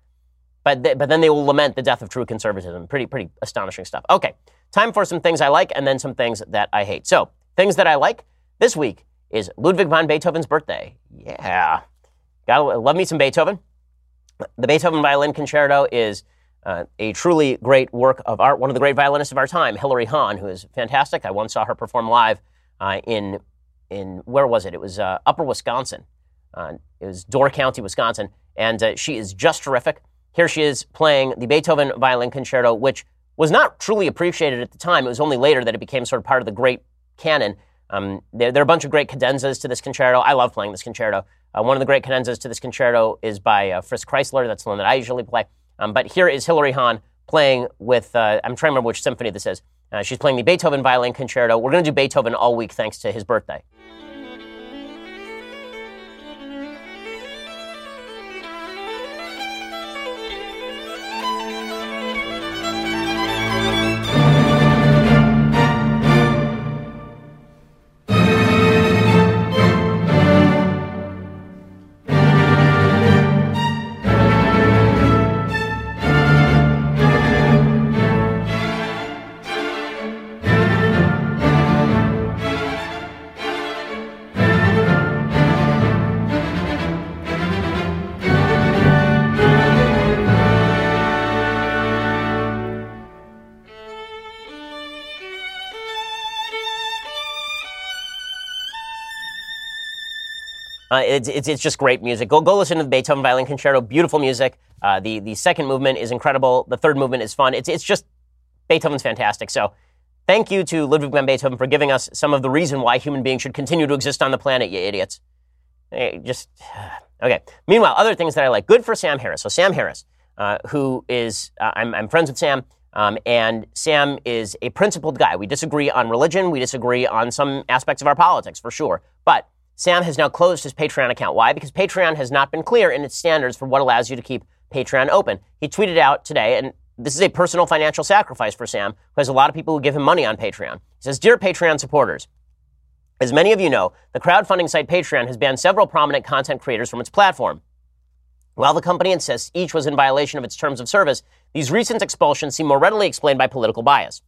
but but then they will lament the death of true conservatism. Pretty pretty astonishing stuff. Okay, time for some things I like and then some things that I hate. So things that I like this week is Ludwig van Beethoven's birthday. Yeah, gotta love me some Beethoven. The Beethoven Violin Concerto is uh, a truly great work of art. One of the great violinists of our time, Hilary Hahn, who is fantastic. I once saw her perform live uh, in in where was it? It was uh, Upper Wisconsin. Uh, it was Door County, Wisconsin, and uh, she is just terrific. Here she is playing the Beethoven Violin Concerto, which was not truly appreciated at the time. It was only later that it became sort of part of the great canon. Um, there, there, are a bunch of great cadenzas to this concerto. I love playing this concerto. Uh, one of the great cadenzas to this concerto is by Fritz Kreisler. That's the one that I usually play. Um, but here is Hilary Hahn playing with, uh, I'm trying to remember which symphony this is. Uh, she's playing the Beethoven Violin Concerto. We're going to do Beethoven all week thanks to his birthday. Uh, it's, it's, it's, just great music. Go, go listen to the Beethoven Violin Concerto. Beautiful music. Uh, the, the second movement is incredible. The third movement is fun. It's, it's just, Beethoven's fantastic. So thank you to Ludwig van Beethoven for giving us some of the reason why human beings should continue to exist on the planet, you idiots. Hey, just, okay. Meanwhile, other things that I like. Good for Sam Harris. So Sam Harris, uh, who is, uh, I'm, I'm friends with Sam. Um, and Sam is a principled guy. We disagree on religion. We disagree on some aspects of our politics, for sure. But Sam has now closed his Patreon account. Why? Because Patreon has not been clear in its standards for what allows you to keep Patreon open. He tweeted out today, and this is a personal financial sacrifice for Sam, because a lot of people who give him money on Patreon. He says, Dear Patreon supporters, as many of you know, the crowdfunding site Patreon has banned several prominent content creators from its platform. While the company insists each was in violation of its terms of service, these recent expulsions seem more readily explained by political bias.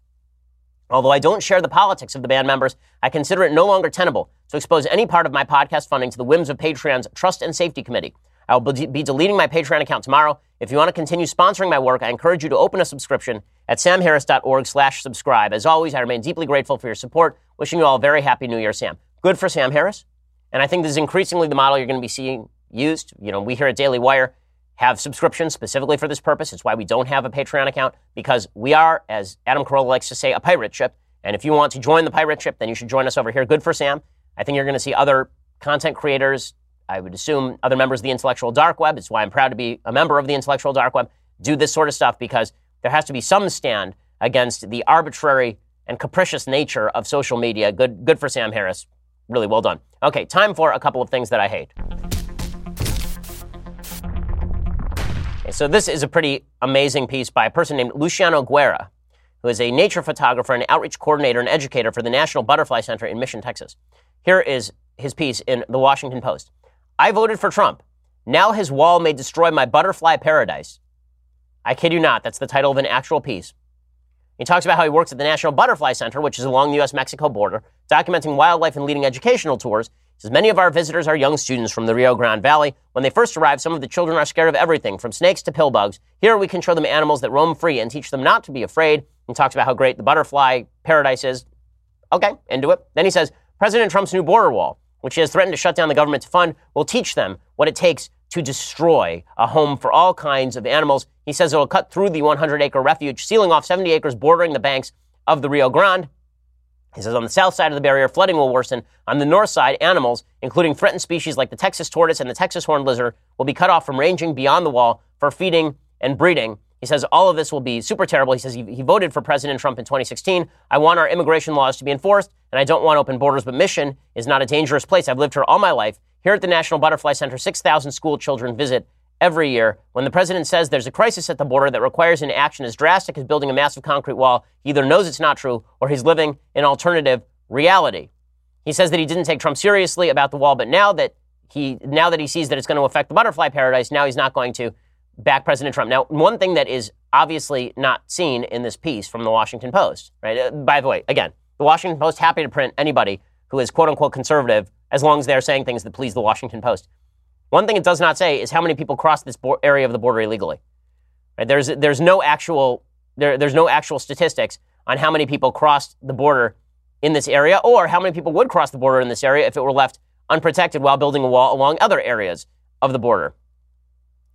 Although I don't share the politics of the band members, I consider it no longer tenable to expose any part of my podcast funding to the whims of Patreon's Trust and Safety Committee. I will be deleting my Patreon account tomorrow. If you want to continue sponsoring my work, I encourage you to open a subscription at samharris.org slash subscribe. As always, I remain deeply grateful for your support. Wishing you all a very happy New Year, Sam. Good for Sam Harris. And I think this is increasingly the model you're going to be seeing used. You know, we here at Daily Wire have subscriptions specifically for this purpose. It's why we don't have a Patreon account because we are, as Adam Carolla likes to say, a pirate ship. And if you want to join the pirate ship, then you should join us over here. Good for Sam. I think you're going to see other content creators. I would assume other members of the intellectual dark web. It's why I'm proud to be a member of the intellectual dark web. Do this sort of stuff because there has to be some stand against the arbitrary and capricious nature of social media. Good, good for Sam Harris. Really well done. Okay, time for a couple of things that I hate. So this is a pretty amazing piece by a person named Luciano Guerra, who is a nature photographer and outreach coordinator and educator for the National Butterfly Center in Mission, Texas. Here is his piece in the Washington Post. I voted for Trump. Now his wall may destroy my butterfly paradise. I kid you not, that's the title of an actual piece. He talks about how he works at the National Butterfly Center, which is along the U.S. Mexico border, documenting wildlife and leading educational tours. Says many of our visitors are young students from the Rio Grande Valley. When they first arrive, some of the children are scared of everything, from snakes to pill bugs. Here we can show them animals that roam free and teach them not to be afraid. And talks about how great the butterfly paradise is. Okay, into it. Then he says President Trump's new border wall, which he has threatened to shut down the government to fund, will teach them what it takes to destroy a home for all kinds of animals. He says it will cut through the 100 acre refuge, sealing off 70 acres bordering the banks of the Rio Grande. He says on the south side of the barrier, flooding will worsen. On the north side, animals, including threatened species like the Texas tortoise and the Texas horned lizard, will be cut off from ranging beyond the wall for feeding and breeding. He says all of this will be super terrible. He says he, he, voted for President Trump in 2016. I want our immigration laws to be enforced, and I don't want open borders, but Mission is not a dangerous place. I've lived here all my life. Here at the National Butterfly Center, 6,000 school children visit every year. When the president says there's a crisis at the border that requires an action as drastic as building a massive concrete wall, he either knows it's not true or he's living in alternative reality. He says that he didn't take Trump seriously about the wall, but now that he now that he sees that it's going to affect the butterfly paradise, now he's not going to back President Trump. Now, one thing that is obviously not seen in this piece from the Washington Post, right? Uh, by the way, again, the Washington Post happy to print anybody who is quote unquote conservative as long as they're saying things that please the Washington Post. One thing it does not say is how many people cross this bo- area of the border illegally. Right? There's there's no actual there, there's no actual statistics on how many people crossed the border in this area, or how many people would cross the border in this area if it were left unprotected while building a wall along other areas of the border.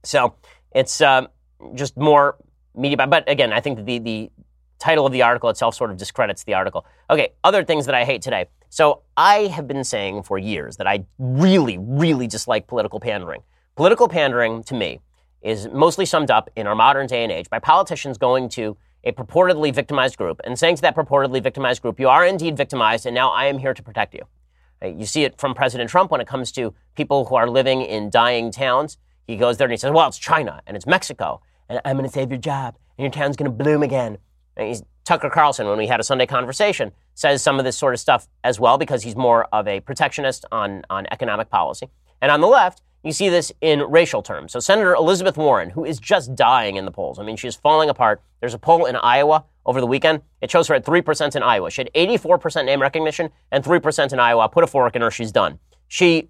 So it's um, just more media. But again, I think the the title of the article itself sort of discredits the article. Okay, other things that I hate today. So I have been saying for years that I really, really dislike political pandering. Political pandering, to me, is mostly summed up in our modern day and age by politicians going to a purportedly victimized group and saying to that purportedly victimized group, you are indeed victimized, and now I am here to protect you. You see it from President Trump when it comes to people who are living in dying towns. He goes there and he says, well, it's China and it's Mexico, and I'm going to save your job, and your town's going to bloom again. And he's Tucker Carlson, when we had a Sunday conversation, says some of this sort of stuff as well because he's more of a protectionist on, on economic policy. And on the left, you see this in racial terms. So Senator Elizabeth Warren, who is just dying in the polls. I mean, she's falling apart. There's a poll in Iowa over the weekend. It shows her at 3% in Iowa. She had 84% name recognition and 3% in Iowa. Put a fork in her, she's done. She,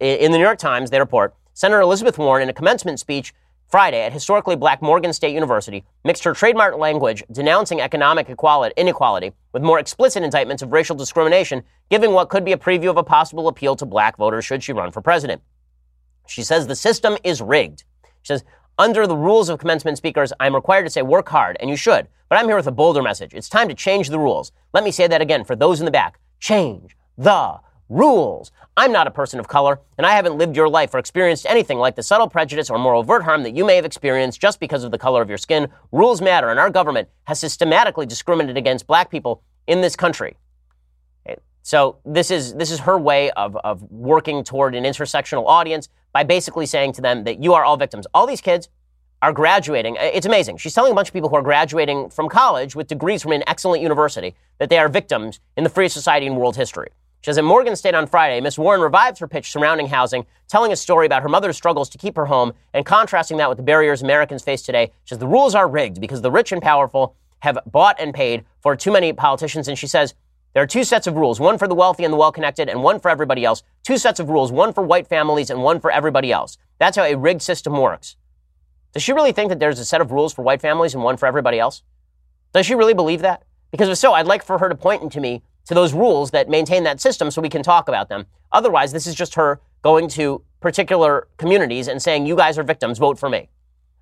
in the New York Times, they report, Senator Elizabeth Warren, in a commencement speech, Friday at historically black Morgan State University mixed her trademark language denouncing economic equality, inequality with more explicit indictments of racial discrimination, giving what could be a preview of a possible appeal to black voters should she run for president. She says the system is rigged. She says, under the rules of commencement speakers, I'm required to say work hard, and you should. But I'm here with a bolder message. It's time to change the rules. Let me say that again for those in the back. Change the rules. I'm not a person of color, and I haven't lived your life or experienced anything like the subtle prejudice or more overt harm that you may have experienced just because of the color of your skin. Rules matter, and our government has systematically discriminated against black people in this country. Eh, so this is this is her way of, of working toward an intersectional audience by basically saying to them that you are all victims. All these kids are graduating. Eh, it's amazing. She's telling a bunch of people who are graduating from college with degrees from an excellent university that they are victims in the free society and world history. She says at Morgan State on Friday, Miss Warren revived her pitch surrounding housing, telling a story about her mother's struggles to keep her home and contrasting that with the barriers Americans face today. She says the rules are rigged because the rich and powerful have bought and paid for too many politicians. And she says there are two sets of rules, one for the wealthy and the well connected, and one for everybody else. Two sets of rules, one for white families and one for everybody else. That's how a rigged system works. Does she really think that there's a set of rules for white families and one for everybody else? Does she really believe that? Because if so, I'd like for her to point to me to those rules that maintain that system so we can talk about them. Otherwise, this is just her going to particular communities and saying, you guys are victims, vote for me.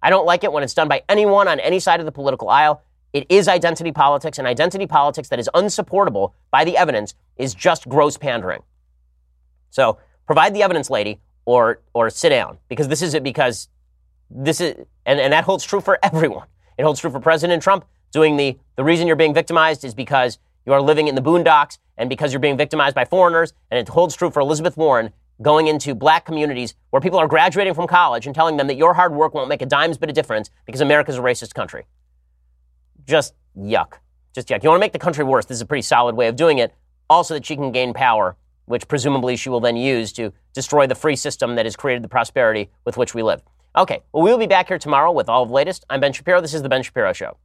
I don't like it when it's done by anyone on any side of the political aisle. It is identity politics, and identity politics that is unsupportable by the evidence is just gross pandering. So provide the evidence, lady, or or sit down, because this is it. Because this is, and, and that holds true for everyone. It holds true for President Trump doing the the reason you're being victimized is because you are living in the boondocks and because you're being victimized by foreigners. And it holds true for Elizabeth Warren going into black communities where people are graduating from college and telling them that your hard work won't make a dime's bit of difference because America's a racist country. Just yuck. Just yuck. You want to make the country worse. This is a pretty solid way of doing it. Also, that she can gain power, which presumably she will then use to destroy the free system that has created the prosperity with which we live. Okay, well, we'll be back here tomorrow with all of the latest. I'm Ben Shapiro. This is The Ben Shapiro Show.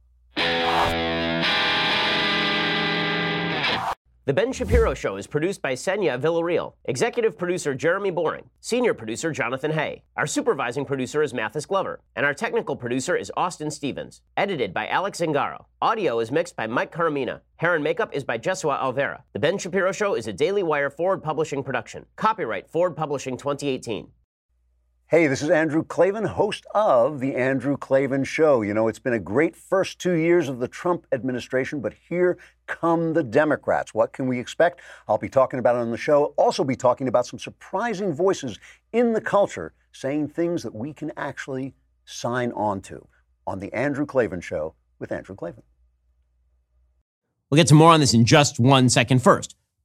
The Ben Shapiro Show is produced by Senya Villarreal, executive producer Jeremy Boring, senior producer Jonathan Hay. Our supervising producer is Mathis Glover, and our technical producer is Austin Stevens. Edited by Alex Zingaro. Audio is mixed by Mike Caramina. Hair and makeup is by Jesua Alvera. The Ben Shapiro Show is a Daily Wire Forward Publishing production. Copyright Forward Publishing 2018. Hey, this is Andrew Klavan, host of The Andrew Klavan Show. You know, it's been a great first two years of the Trump administration, but here come the Democrats. What can we expect? I'll be talking about it on the show. Also, be talking about some surprising voices in the culture saying things that we can actually sign on to on The Andrew Klavan Show with Andrew Klavan. We'll get to more on this in just one second first.